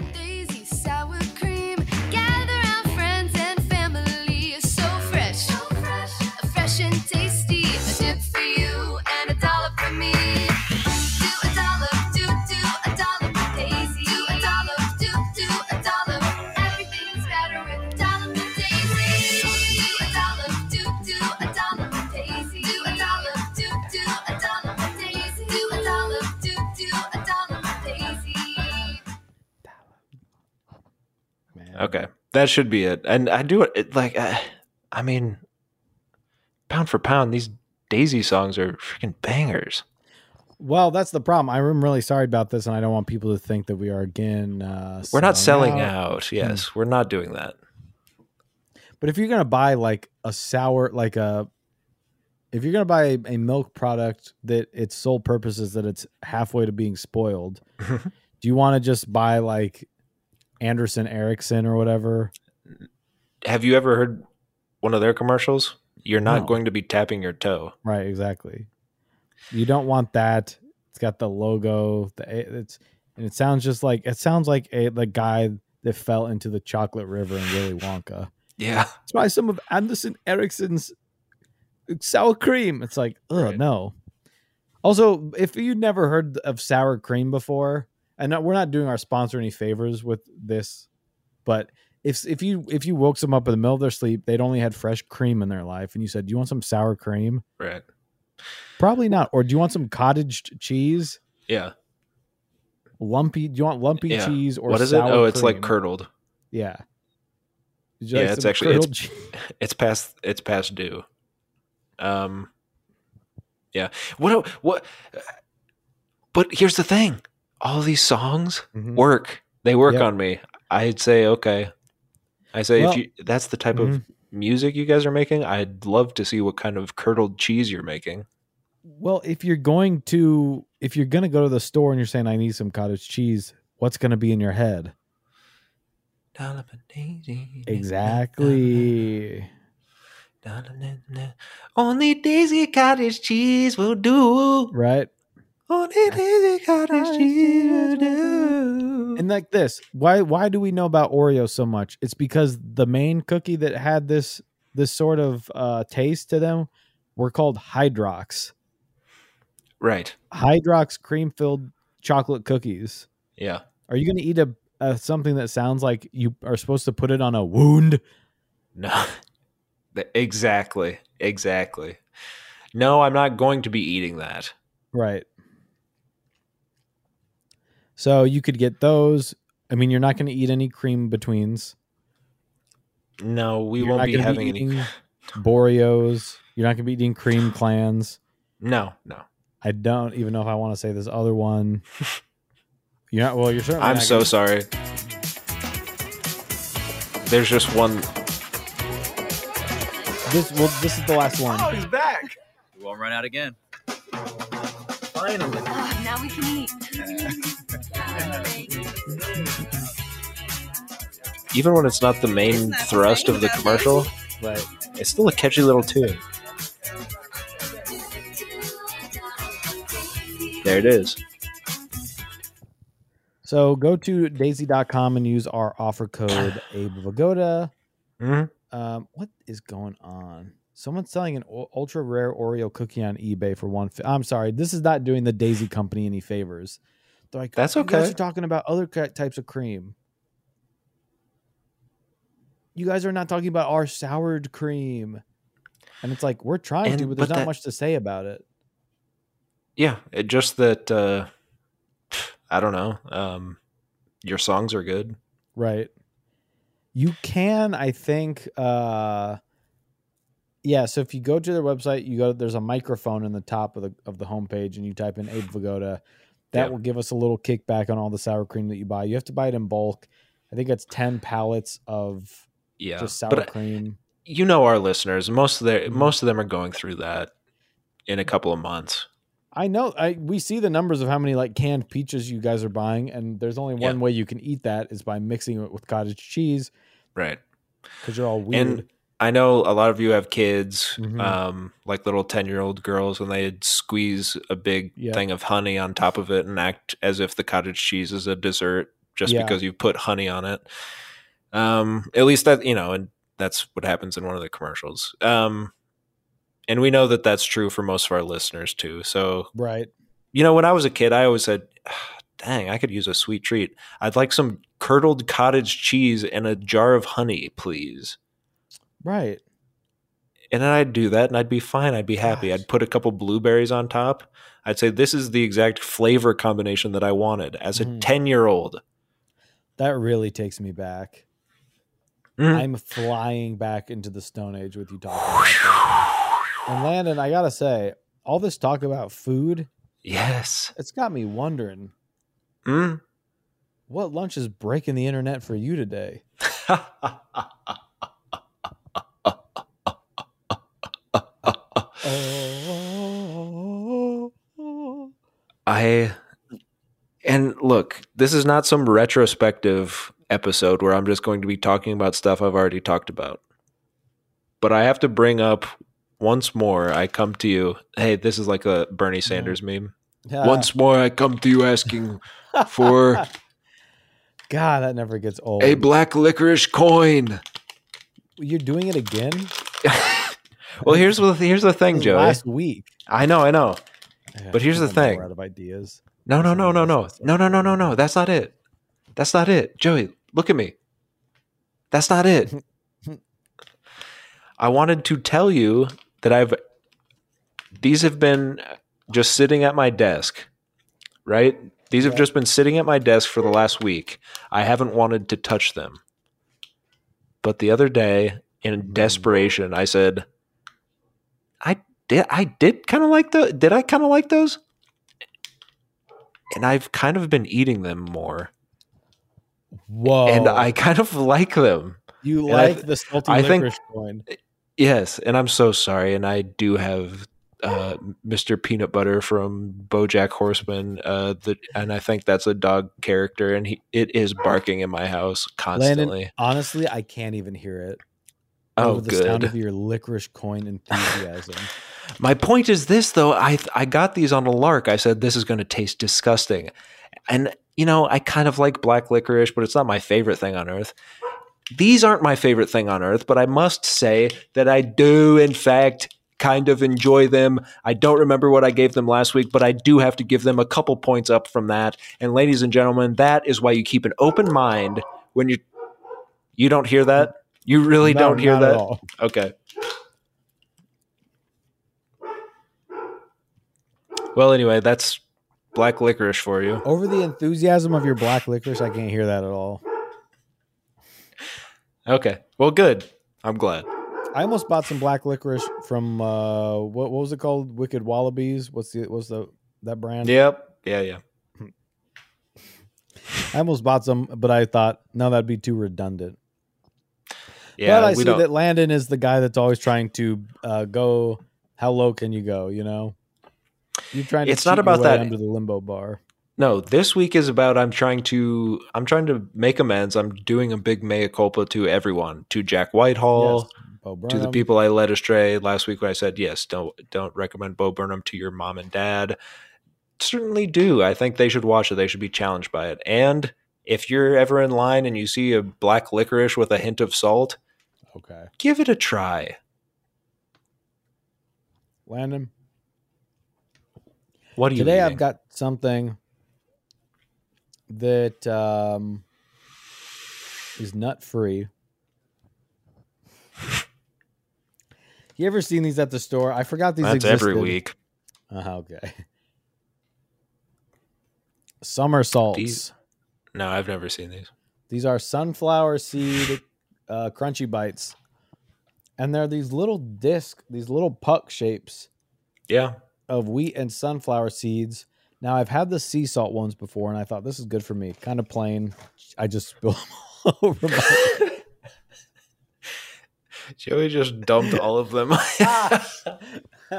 S1: Okay, that should be it. And I do it, like, uh, I mean, pound for pound, these Daisy songs are freaking bangers.
S2: Well, that's the problem. I'm really sorry about this, and I don't want people to think that we are again. Uh,
S1: We're not selling
S2: out.
S1: out. Yes, we're not doing that.
S2: But if you're gonna buy like a sour, like a, if you're gonna buy a, a milk product that its sole purpose is that it's halfway to being spoiled, do you want to just buy like Anderson Erickson or whatever.
S1: Have you ever heard one of their commercials? You're not
S2: No.
S1: going to be tapping your toe.
S2: Right, exactly. You don't want that. It's got the logo. The it's and it sounds just like it sounds like a the guy that fell into the chocolate river in Willy Wonka.
S1: Yeah.
S2: Try some of Anderson Erickson's sour cream. It's like, ugh,
S1: Right.
S2: no. Also, if you'd never heard of sour cream before, and not- we're not doing our sponsor any favors with this, but if if you if you woke them up in the middle of their sleep, they'd only had fresh cream in their life, and you said, "Do you want some sour cream?"
S1: Right.
S2: Probably not. Or do you want some cottage cheese?
S1: Yeah.
S2: Lumpy? Do you want lumpy
S1: Yeah.
S2: cheese or
S1: what is it? Oh, it's like curdled.
S2: Yeah.
S1: Yeah,
S2: like
S1: it's actually- it's-
S2: cheese?
S1: It's past it's past due. Um Yeah. What what But here's the thing. All these songs
S2: Mhm.
S1: work. They work
S2: Yep.
S1: on me. I'd say okay. I say
S2: Well-
S1: if you that's the type
S2: Mhm.
S1: of music you guys are making, I'd love to see what kind of curdled cheese you're making.
S2: Well, if you're going to if you're gonna go to the store and you're saying I need some cottage cheese, what's gonna be in your head? Exactly.
S1: Only Daisy cottage cheese will do.
S2: Right?
S1: Only Daisy cottage cheese will do.
S2: And like this, why why do we know about Oreo so much? It's because the main cookie that had this this sort of uh taste to them were called Hydrox.
S1: Right.
S2: Hydrox cream filled chocolate cookies.
S1: Yeah.
S2: Are you going to eat a, a something that sounds like you are supposed to put it on a wound?
S1: No. Exactly. Exactly. No, I'm not going to be eating that.
S2: Right. So you could get those. I mean, you're not going to eat any cream betweens.
S1: No, we
S2: You're
S1: won't be
S2: gonna
S1: having
S2: eating
S1: any.
S2: Boreos. You're not going to be eating cream clans.
S1: No, no.
S2: I don't even know if I want to say this other one. You're not. Well, you're certainly.
S1: I'm
S2: not
S1: so
S2: gonna-
S1: sorry. There's just one.
S2: This. Well, this is the last one.
S1: Oh, he's back.
S8: We won't run out again.
S1: Finally.
S7: Ah, now we can eat.
S1: Even when it's not the main thrust of the commercial,
S2: Right.
S1: it's still a catchy little tune. There it is.
S2: So go to daisy.com and use our offer code Abe Vigoda.
S1: Mhm.
S2: Um, what is going on? Someone's selling an ultra rare Oreo cookie on eBay for one. Fi- I'm sorry, this is not doing the Daisy Company any favors. Like,
S1: That's okay.
S2: You guys are talking about other types of cream. You guys are not talking about our soured cream, and it's like we're trying to, but there's
S1: but
S2: not
S1: that-
S2: much to say about it.
S1: Yeah, it just that uh I don't know. Um your songs are good.
S2: Right. You can, I think, uh yeah, so if you go to their website, you go there's a microphone in the top of the of the homepage and you type in Abe Vigoda. That
S1: Yeah.
S2: will give us a little kickback on all the sour cream that you buy. You have to buy it in bulk. I think that's 10 pallets of
S1: Yeah.
S2: just sour
S1: but
S2: cream.
S1: you know our listeners, most of their
S2: Mhm.
S1: most of them are going through that in a couple of months.
S2: I know I we see the numbers of how many like canned peaches you guys are buying and there's only one
S1: Yeah.
S2: way you can eat that is by mixing it with cottage cheese
S1: Right.
S2: cuz you're all weird.
S1: And I know a lot of you have kids,
S2: Mhm.
S1: um, like little ten year old girls, and they'd squeeze a big
S2: Yeah.
S1: thing of honey on top of it and act as if the cottage cheese is a dessert just
S2: Yeah.
S1: because you put honey on it. Um, at least that you know, and that's what happens in one of the commercials. Um, and we know that that's true for most of our listeners too. So
S2: right.
S1: you know, when I was a kid, I always said, "Ah, "Dang, I could use a sweet treat. I'd like some curdled cottage cheese and a jar of honey, please."
S2: Right.
S1: And then I'd do that and I'd be fine. I'd be happy.
S2: Gosh.
S1: I'd put a couple blueberries on top. I'd say, This is the exact flavor combination that I wanted as a
S2: Mhm.
S1: 10 year old.
S2: That really takes me back.
S1: Mm.
S2: I'm flying back into the Stone Age with you talking about that. And Landon, I gotta say, all this talk about food,
S1: Yes.
S2: it's got me wondering
S1: Mm.
S2: what lunch is breaking the internet for you today.
S1: I and look, this is not some retrospective episode where I'm just going to be talking about stuff I've already talked about. But I have to bring up once more. I come to you. Hey, this is like a Bernie Sanders meme.
S2: Yeah.
S1: Once more, I come to you asking for
S2: God, that never gets old.
S1: a black licorice coin.
S2: You're doing it again?
S1: Well, here's the here's the thing, Joey.
S2: Last week.
S1: I know, I know.
S2: Yeah,
S1: But here's the thing.
S2: Out of ideas.
S1: No, no, no, no, no, no, no, no, no, no. That's not it. That's not it, Joey. Look at me. That's not it. I wanted to tell you that I've. These have been just sitting at my desk, right? These have just been sitting at my desk for the last week. I haven't wanted to touch them. But the other day, in mm. desperation, I said, "I did. I did kind of like the. Did I kind of like those?" And I've kind of been eating them more,
S2: Whoa.
S1: and I kind of like them.
S2: you
S1: and
S2: like
S1: th-
S2: the salty
S1: I think-
S2: licorice coin.
S1: Yes, and I'm so sorry. And I do have uh, Mr. Peanutbutter from BoJack Horseman. Uh, the, and I think that's a dog character, and he it is barking in my house constantly.
S2: Honestly, I can't even hear it.
S1: Oh,
S2: the sound
S1: good.
S2: of your licorice coin enthusiasm.
S1: My point is this, though. I I got these on a lark. I said this is going to taste disgusting, and you know I kind of like black licorice, but it's not my favorite thing on earth. These aren't my favorite thing on earth, but I must say that I do, in fact, kind of enjoy them. I don't remember what I gave them last week, but I do have to give them a couple points up from that. And ladies and gentlemen, that is why you keep an open mind when you you don't hear that. You really
S2: No,
S1: don't hear that. Okay. Well, anyway, that's black licorice for you.
S2: Over the enthusiasm of your black licorice, I can't hear that at all.
S1: Okay. Well, good. I'm glad.
S2: I almost bought some black licorice from uh, what, what was it called? Wicked Wallabies. What's the what's the that brand?
S1: Yep. Yeah, yeah.
S2: I almost bought some, but I thought no, that'd be too redundant.
S1: Yeah,
S2: but I see
S1: don't.
S2: that Landon is the guy that's always trying to uh, go. How low can you go? You know, you're trying. To
S1: It's not about that.
S2: under the limbo bar.
S1: No, this week is about I'm trying to I'm trying to make amends. I'm doing a big mea culpa to everyone, to Jack Whitehall,
S2: Yes,
S1: to the people I led astray last week when I said yes, don't don't recommend Bo Burnham to your mom and dad. Certainly do. I think they should watch it. They should be challenged by it. And if you're ever in line and you see a black licorice with a hint of salt,
S2: Okay,
S1: give it a try.
S2: Landon.
S1: What do you
S2: Today I've got something that um, is nut free. You ever seen these at the store? I forgot these.
S1: That's every week.
S2: Uh, okay. Somersaults.
S1: These- No, I've never seen these.
S2: These are sunflower seed uh, crunchy bites, and they're these little disc, these little puck shapes
S1: Yeah.
S2: of wheat and sunflower seeds. Now I've had the sea salt ones before, and I thought this is good for me. Kind of plain. I just spill them all over my.
S1: Joey just dumped all of them.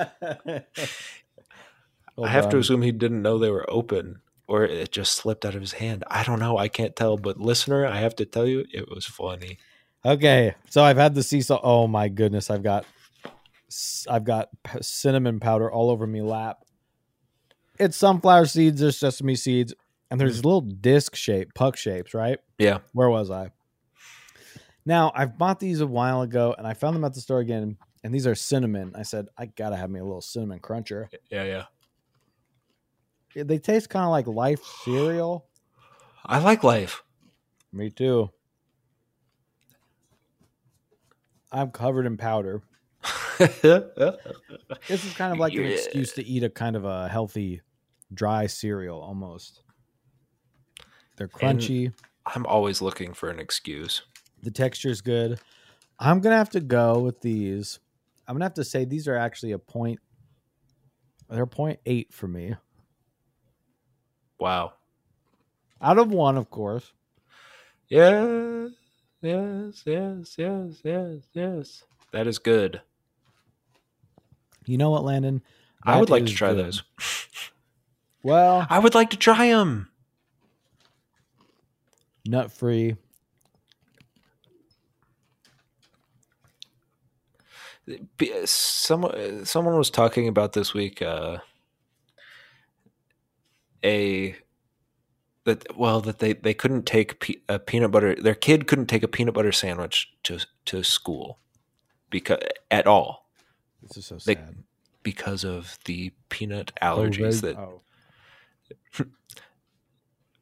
S1: I have to assume he didn't know they were open or it just slipped out of his hand. I don't know. I can't tell. But listener, I have to tell you, it was funny.
S2: Okay, so I've had the sea salt. Oh my goodness, I've got, I've got cinnamon powder all over me lap. It's sunflower seeds. There's sesame seeds, and there's mm-hmm. little disc shape, puck shapes. Right?
S1: Yeah.
S2: Where was I? Now I've bought these a while ago, and I found them at the store again. And these are cinnamon. I said I gotta have me a little cinnamon cruncher.
S1: Yeah. Yeah.
S2: They taste kind of like Life cereal.
S1: I like life.
S2: Me too. I'm covered in powder. This is kind of like an excuse to eat a kind of a healthy, dry cereal almost. They're
S1: And-
S2: crunchy.
S1: I'm always looking for an excuse.
S2: the texture's good. I'm gonna have to go with these. I'm gonna have to say these are actually a point. They're point eight for me.
S1: Wow.
S2: Out of one, of course.
S1: Yeah yes, yes, yes, yes, yes. That is good.
S2: You know what, Landon? That I
S1: would like to try
S2: good.
S1: those.
S2: Well,
S1: I would like to try them.
S2: Nut free.
S1: Someone someone was talking about this week uh, a that well that they they couldn't take pe- a peanut butter. Their kid couldn't take a peanut butter sandwich to to school because at all
S2: This is so
S1: They-
S2: sad.
S1: because of the peanut allergies
S2: COVID?
S1: that
S2: Oh.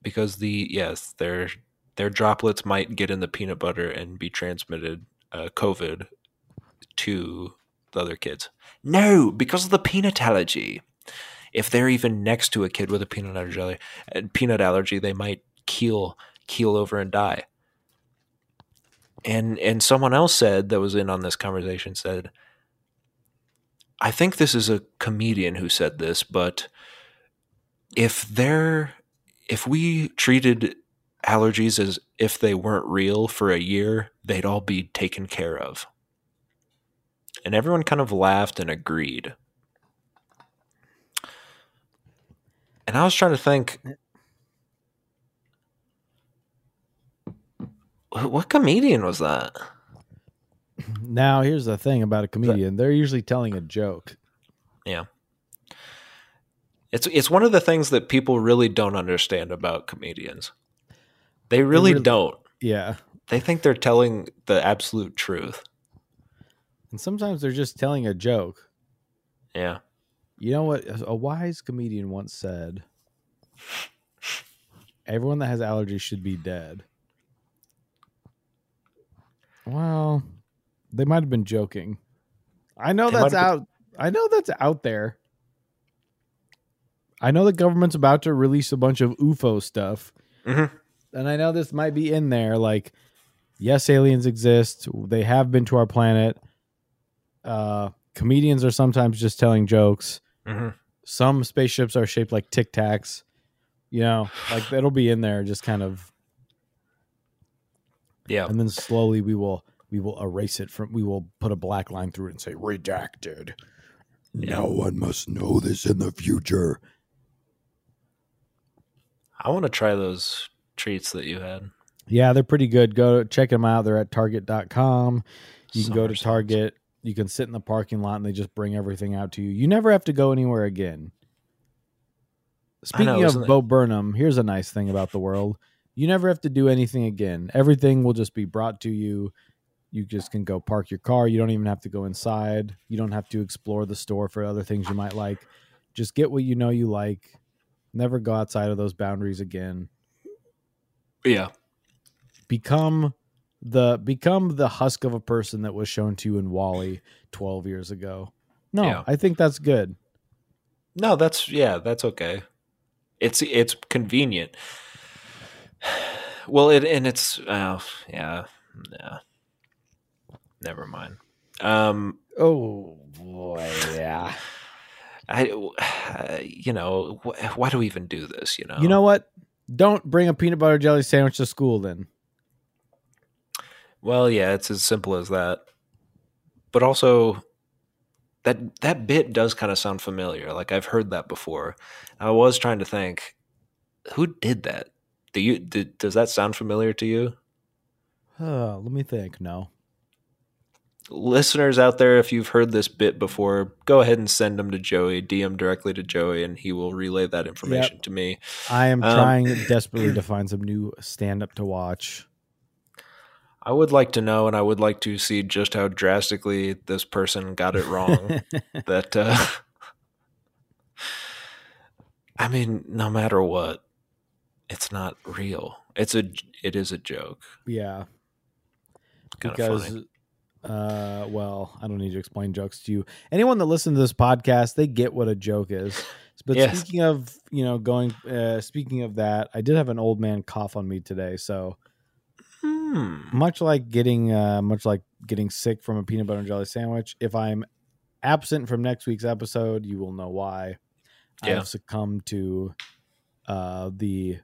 S1: because the yes their their droplets might get in the peanut butter and be transmitted uh, COVID to the other kids. No, because of the peanut allergy. If they're even next to a kid with a peanut allergy, peanut allergy, they might keel keel over and die. And and someone else said that was in on this conversation said, I think this is a comedian who said this, but if they're if we treated allergies as if they weren't real for a year, they'd all be taken care of. And everyone kind of laughed and agreed. And I was trying to think what comedian was that?
S2: Now, here's the thing about a comedian. They're usually telling a joke. Yeah.
S1: It's it's one of the things that people really don't understand about comedians. They really,
S2: really-
S1: don't.
S2: Yeah.
S1: They think they're telling the absolute truth.
S2: And sometimes they're just telling a joke.
S1: Yeah.
S2: You know what? A wise comedian once said everyone that has allergies should be dead. Well, they might have been joking. I know
S1: They
S2: that's out. I know that's out there. I know the government's about to release a bunch of UFO stuff.
S1: Mhm.
S2: And I know this might be in there. Like, yes, aliens exist. They have been to our planet. Uh, comedians are sometimes just telling jokes.
S1: Hmm
S2: Some spaceships are shaped like tic tacs. You know, like it'll be in there, just kind of,
S1: Yeah.
S2: and then slowly we will we will erase it from. We will put a black line through it and say
S3: Redacted. No one must know this in the future.
S1: I want to try those treats that you had.
S2: Yeah, they're pretty good. Go check them out. They're at target.com. You can go to
S1: Summer
S2: Target. You can sit in the parking lot and they just bring everything out to you. You never have to go anywhere again.
S1: Know,
S2: Speaking
S1: isn't
S2: of Bo Burnham, here's a nice thing about the world. You never have to do anything again. Everything will just be brought to you. You just can go park your car. You don't even have to go inside. You don't have to explore the store for other things you might like. Just get what you know you like. Never go outside of those boundaries again
S1: Yeah.
S2: become the become the husk of a person that was shown to you in WALL-E 12 years ago. No,
S1: Yeah.
S2: I think that's good.
S1: No, that's yeah, that's okay. It's it's convenient. Well, it and it's uh, yeah, yeah. Never mind. Um,
S2: Oh boy, yeah.
S1: I, you know, wh- why do we even do this? You know,
S2: You know what? Don't bring a peanut butter jelly sandwich to school then.
S1: Well, yeah, it's as simple as that. But also, that that bit does kind of sound familiar. Like I've heard that before. I was trying to think, who did that? Do you does that sound familiar to you,
S2: Uh, let me think. No.
S1: listeners out there? If you've heard this bit before, go ahead and send them to Joey. DM directly to Joey, and he will relay that information to me.
S2: I am
S1: Um,
S2: trying desperately to find some new stand up to watch.
S1: I would like to know, and I would like to see just how drastically this person got it wrong. that uh I mean, no matter what, it's not real. It's a it is a joke.
S2: yeah.
S1: Kind of
S2: because
S1: funny.
S2: uh well i don't need to explain jokes to you anyone that listens to this podcast they get what a joke is but
S1: Yes.
S2: speaking of you know going uh speaking of that i did have an old man cough on me today so
S1: Hmm.
S2: much like getting uh much like getting sick from a peanut butter and jelly sandwich if i'm absent from next week's episode you will know why I've succumbed to uh the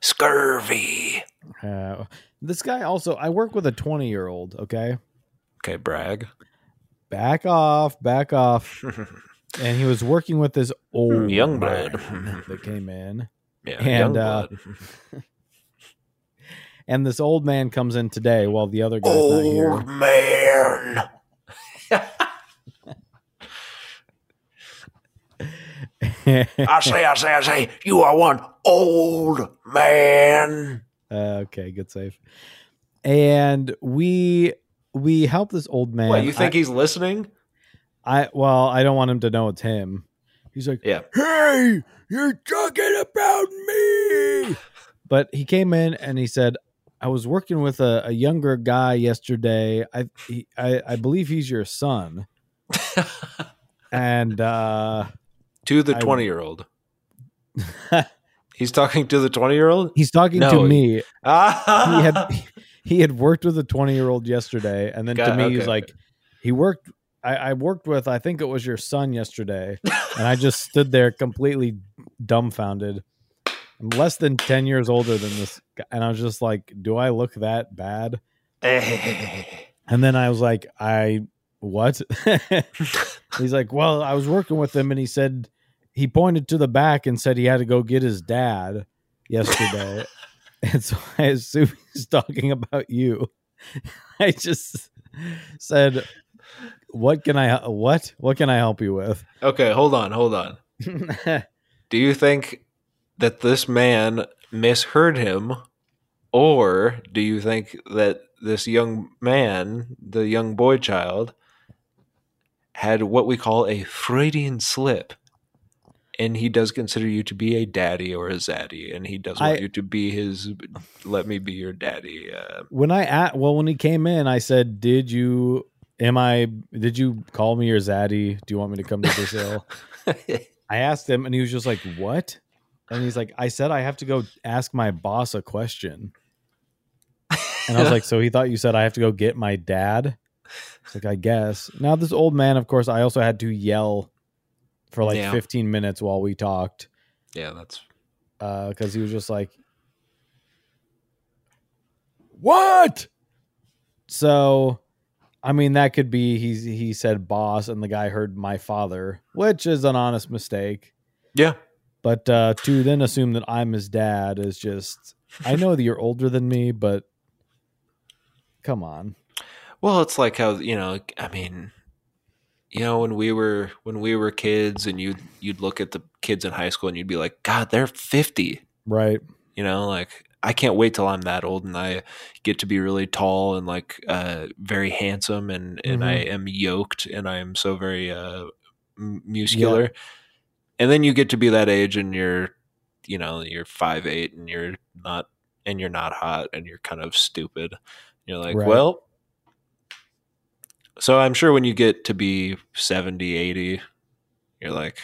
S1: Scurvy.
S2: uh this guy also i work with a 20 year old okay
S1: Okay, brag.
S2: back off back off and he was working with this old
S1: Young
S2: man
S1: blood.
S2: that came in
S1: yeah,
S2: And,
S1: young
S2: uh. and this old man comes in today while the other guy. old not here.
S1: Man.
S6: I say, I say, I say, you are one old man.
S2: Uh, okay, good save. And we we help this old man.
S1: What, you think
S2: I,
S1: he's listening?
S2: I well, I don't want him to know it's him. He's like,
S1: yeah.
S3: Hey, you're talking about me.
S2: But he came in and he said, "I was working with a, a younger guy yesterday. I, he, I I believe he's your son." and uh,
S1: to the
S2: I-
S1: 20 year old. He's talking to the 20 year old?
S2: he's talking to me.
S1: Ah,
S2: He had he had worked with a twenty year old yesterday, and then to
S1: Got-
S2: me he's like, he worked. I, I worked with. I think it was your son yesterday, and I just stood there completely dumbfounded. I'm less than ten years older than this, guy, and I was just like, "Do I look that bad?" And then I was like, I what? He's like, well, I was working with him and he said he pointed to the back and said he had to go get his dad yesterday. and so I assume he's talking about you. I just said, what can I what? What can I help you with?
S1: okay, hold on, hold on. Do you think that this man misheard him, or do you think that this young man, the young boy child, had what we call a Freudian slip? And he does consider you to be a daddy or a zaddy, and he does want
S2: I-
S1: you to be his. Let me be your daddy. Uh,
S2: when I at well when he came in, I said, "Did you am I did you call me your zaddy? Do you want me to come to Brazil?" I asked him, and he was just like, "What?" And he's like, "I said I have to go ask my boss a question." And I was like, "So he thought you said I have to go get my dad?" It's like, "I guess." Now this old man, of course, I also had to yell for like
S1: Yeah.
S2: 15 minutes while we talked
S1: yeah, that's uh,
S2: because he was just like,
S3: What?
S2: So, I mean, that could be he's he said boss, and the guy heard my father, which is an honest mistake.
S1: yeah.
S2: But uh, to then assume that I'm his dad is just. I know that you're older than me, but come on.
S1: Well, it's like how you know. I mean, you know, when we were when we were kids, and you'd, you'd look at the kids in high school, and you'd be like, God, they're fifty.
S2: Right.
S1: You know, like I can't wait till I'm that old and I get to be really tall and like uh, very handsome, and and I am yoked, and I am so very uh, muscular. And then you get to be that age, and you're, you know, you're five eight, and you're not, and you're not hot, and you're kind of stupid. You're like,
S2: Right.
S1: well, so I'm sure when you get to be 70, 80, you're like,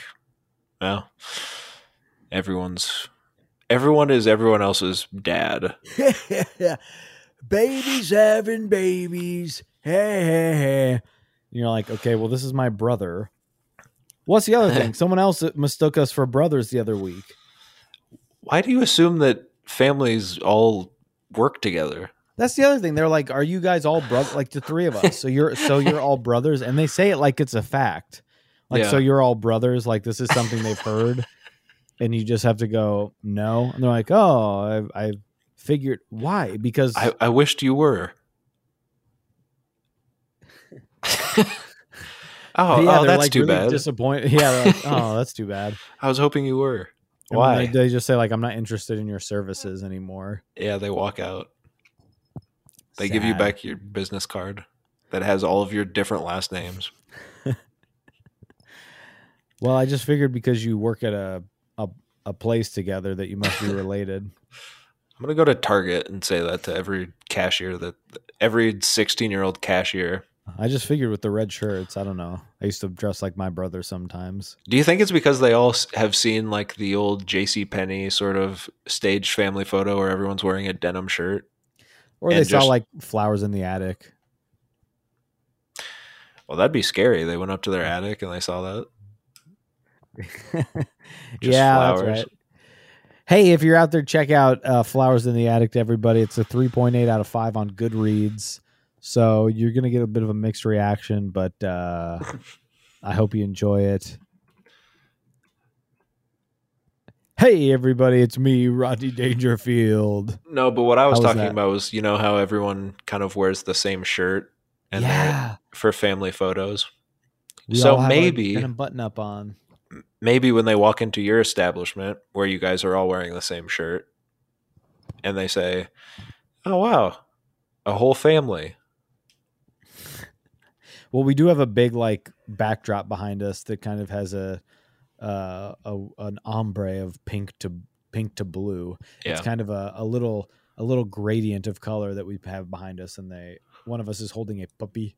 S1: well, everyone's everyone is everyone else's dad.
S3: babies having babies. Hey, hey, hey.
S2: And you're like, okay, well, this is my brother. What's the other thing? Someone else mistook us for brothers the other week.
S1: Why do you assume that families all work together?
S2: That's the other thing. They're like, "Are you guys all brother?" Like the three of us. So you're so you're all brothers, and they say it like it's a fact. Like
S1: Yeah.
S2: so you're all brothers. Like this is something they've heard, and you just have to go no. And they're like, "Oh, I, I figured why because
S1: I, I wished you were. oh,
S2: yeah,
S1: oh, that's
S2: like
S1: too
S2: really
S1: bad.
S2: disappointed. Yeah, like, oh, that's too bad.
S1: I was hoping you were.
S2: And
S1: Why?
S2: They, they just say like, "I'm not interested in your services anymore."
S1: Yeah, they walk out. They give you back your business card that has all of your different last names.
S2: Well, I just figured because you work at a a, a place together that you must be related.
S1: I'm gonna go to Target and say that to every cashier that every 16 year old cashier.
S2: I just figured with the red shirts. I don't know. I used to dress like my brother sometimes.
S1: Do you think it's because they all have seen like the old J.C. Penney sort of staged family photo where everyone's wearing a denim shirt?
S2: Or they saw
S1: just-
S2: like flowers in the attic.
S1: Well, that'd be scary. They went up to their attic and they saw that. Just
S2: yeah,
S1: flowers.
S2: that's right. Hey, if you're out there, check out uh, Flowers in the Attic to everybody. It's a 3.8 out of 5 on Goodreads. So you're going to get a bit of a mixed reaction, but uh, I hope you enjoy it. Hey, everybody, it's me, Rodney Dangerfield.
S1: No, but what I was
S2: was
S1: talking
S2: that?
S1: about was you know how everyone kind of wears the same shirt and
S2: yeah.
S1: for family photos.
S2: We
S1: So
S2: all have our
S1: maybe-
S2: denim button up on.
S1: maybe when they walk into your establishment where you guys are all wearing the same shirt and they say, "Oh wow, a whole family."
S2: Well, we do have a big like backdrop behind us that kind of has a uh, a an ombre of pink to pink to blue. It's kind of a, a little a little gradient of color that we have behind us, and they one of us is holding a puppy,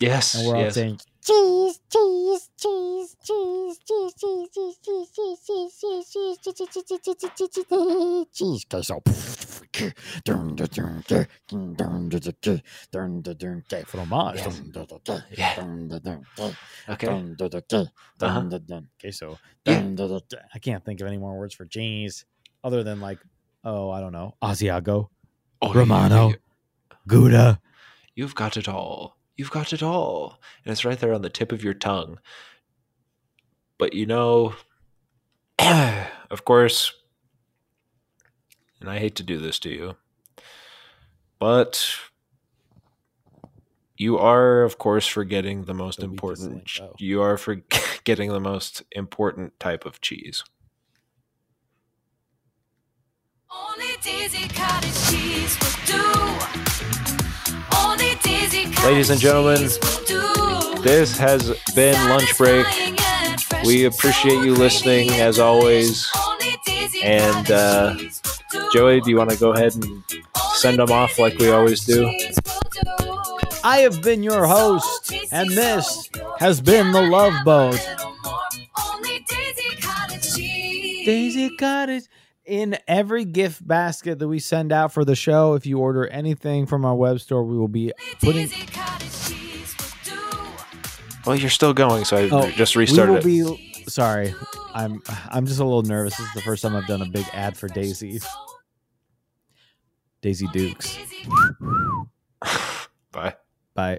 S1: Yes.
S2: and we're all
S1: yes.
S2: saying
S8: cheese, cheese, cheese, cheese, cheese, cheese, cheese, cheese, cheese, cheese, cheese, cheese, cheese, cheese, cheese, cheese, cheese, cheese, queso. Dun, dun,
S2: fromage.
S1: Okay. Uh-huh.
S2: queso. I can't think of any more words for cheese other than like oh I don't know Asiago,
S1: Oh,
S2: Romano.
S1: you-
S2: Gouda.
S1: You've got it all. You've got it all. And it's right there on the tip of your tongue. But you know, of course, and I hate to do this to you, but you are, of course, forgetting the most
S2: The weakest
S1: important.
S2: link, oh.
S1: You are forgetting the most important type of cheese.
S7: Only Daisy Cottage cheese will do. Only Daisy Cottage
S1: Ladies and gentlemen,
S7: cheese will do.
S1: This has been Lunch Break.
S7: Satisfying and fresh
S1: We appreciate you listening, as always.
S7: delicious. Only Daisy
S1: And, uh,
S7: cheese will do.
S1: Joey, do you want to go ahead and send them off like we always do?
S2: I have been your host, and this has been the Love Boat. Daisy Cottage. In every gift basket that we send out for the show, if you order anything from our web store, we will be putting.
S1: Well, you're still going, so I
S2: Oh,
S1: just
S2: we
S1: restarted
S2: will be. Sorry, I'm. I'm just a little nervous. This is the first time I've done a big ad for Daisy. Daisy Dukes.
S1: Bye.
S2: Bye.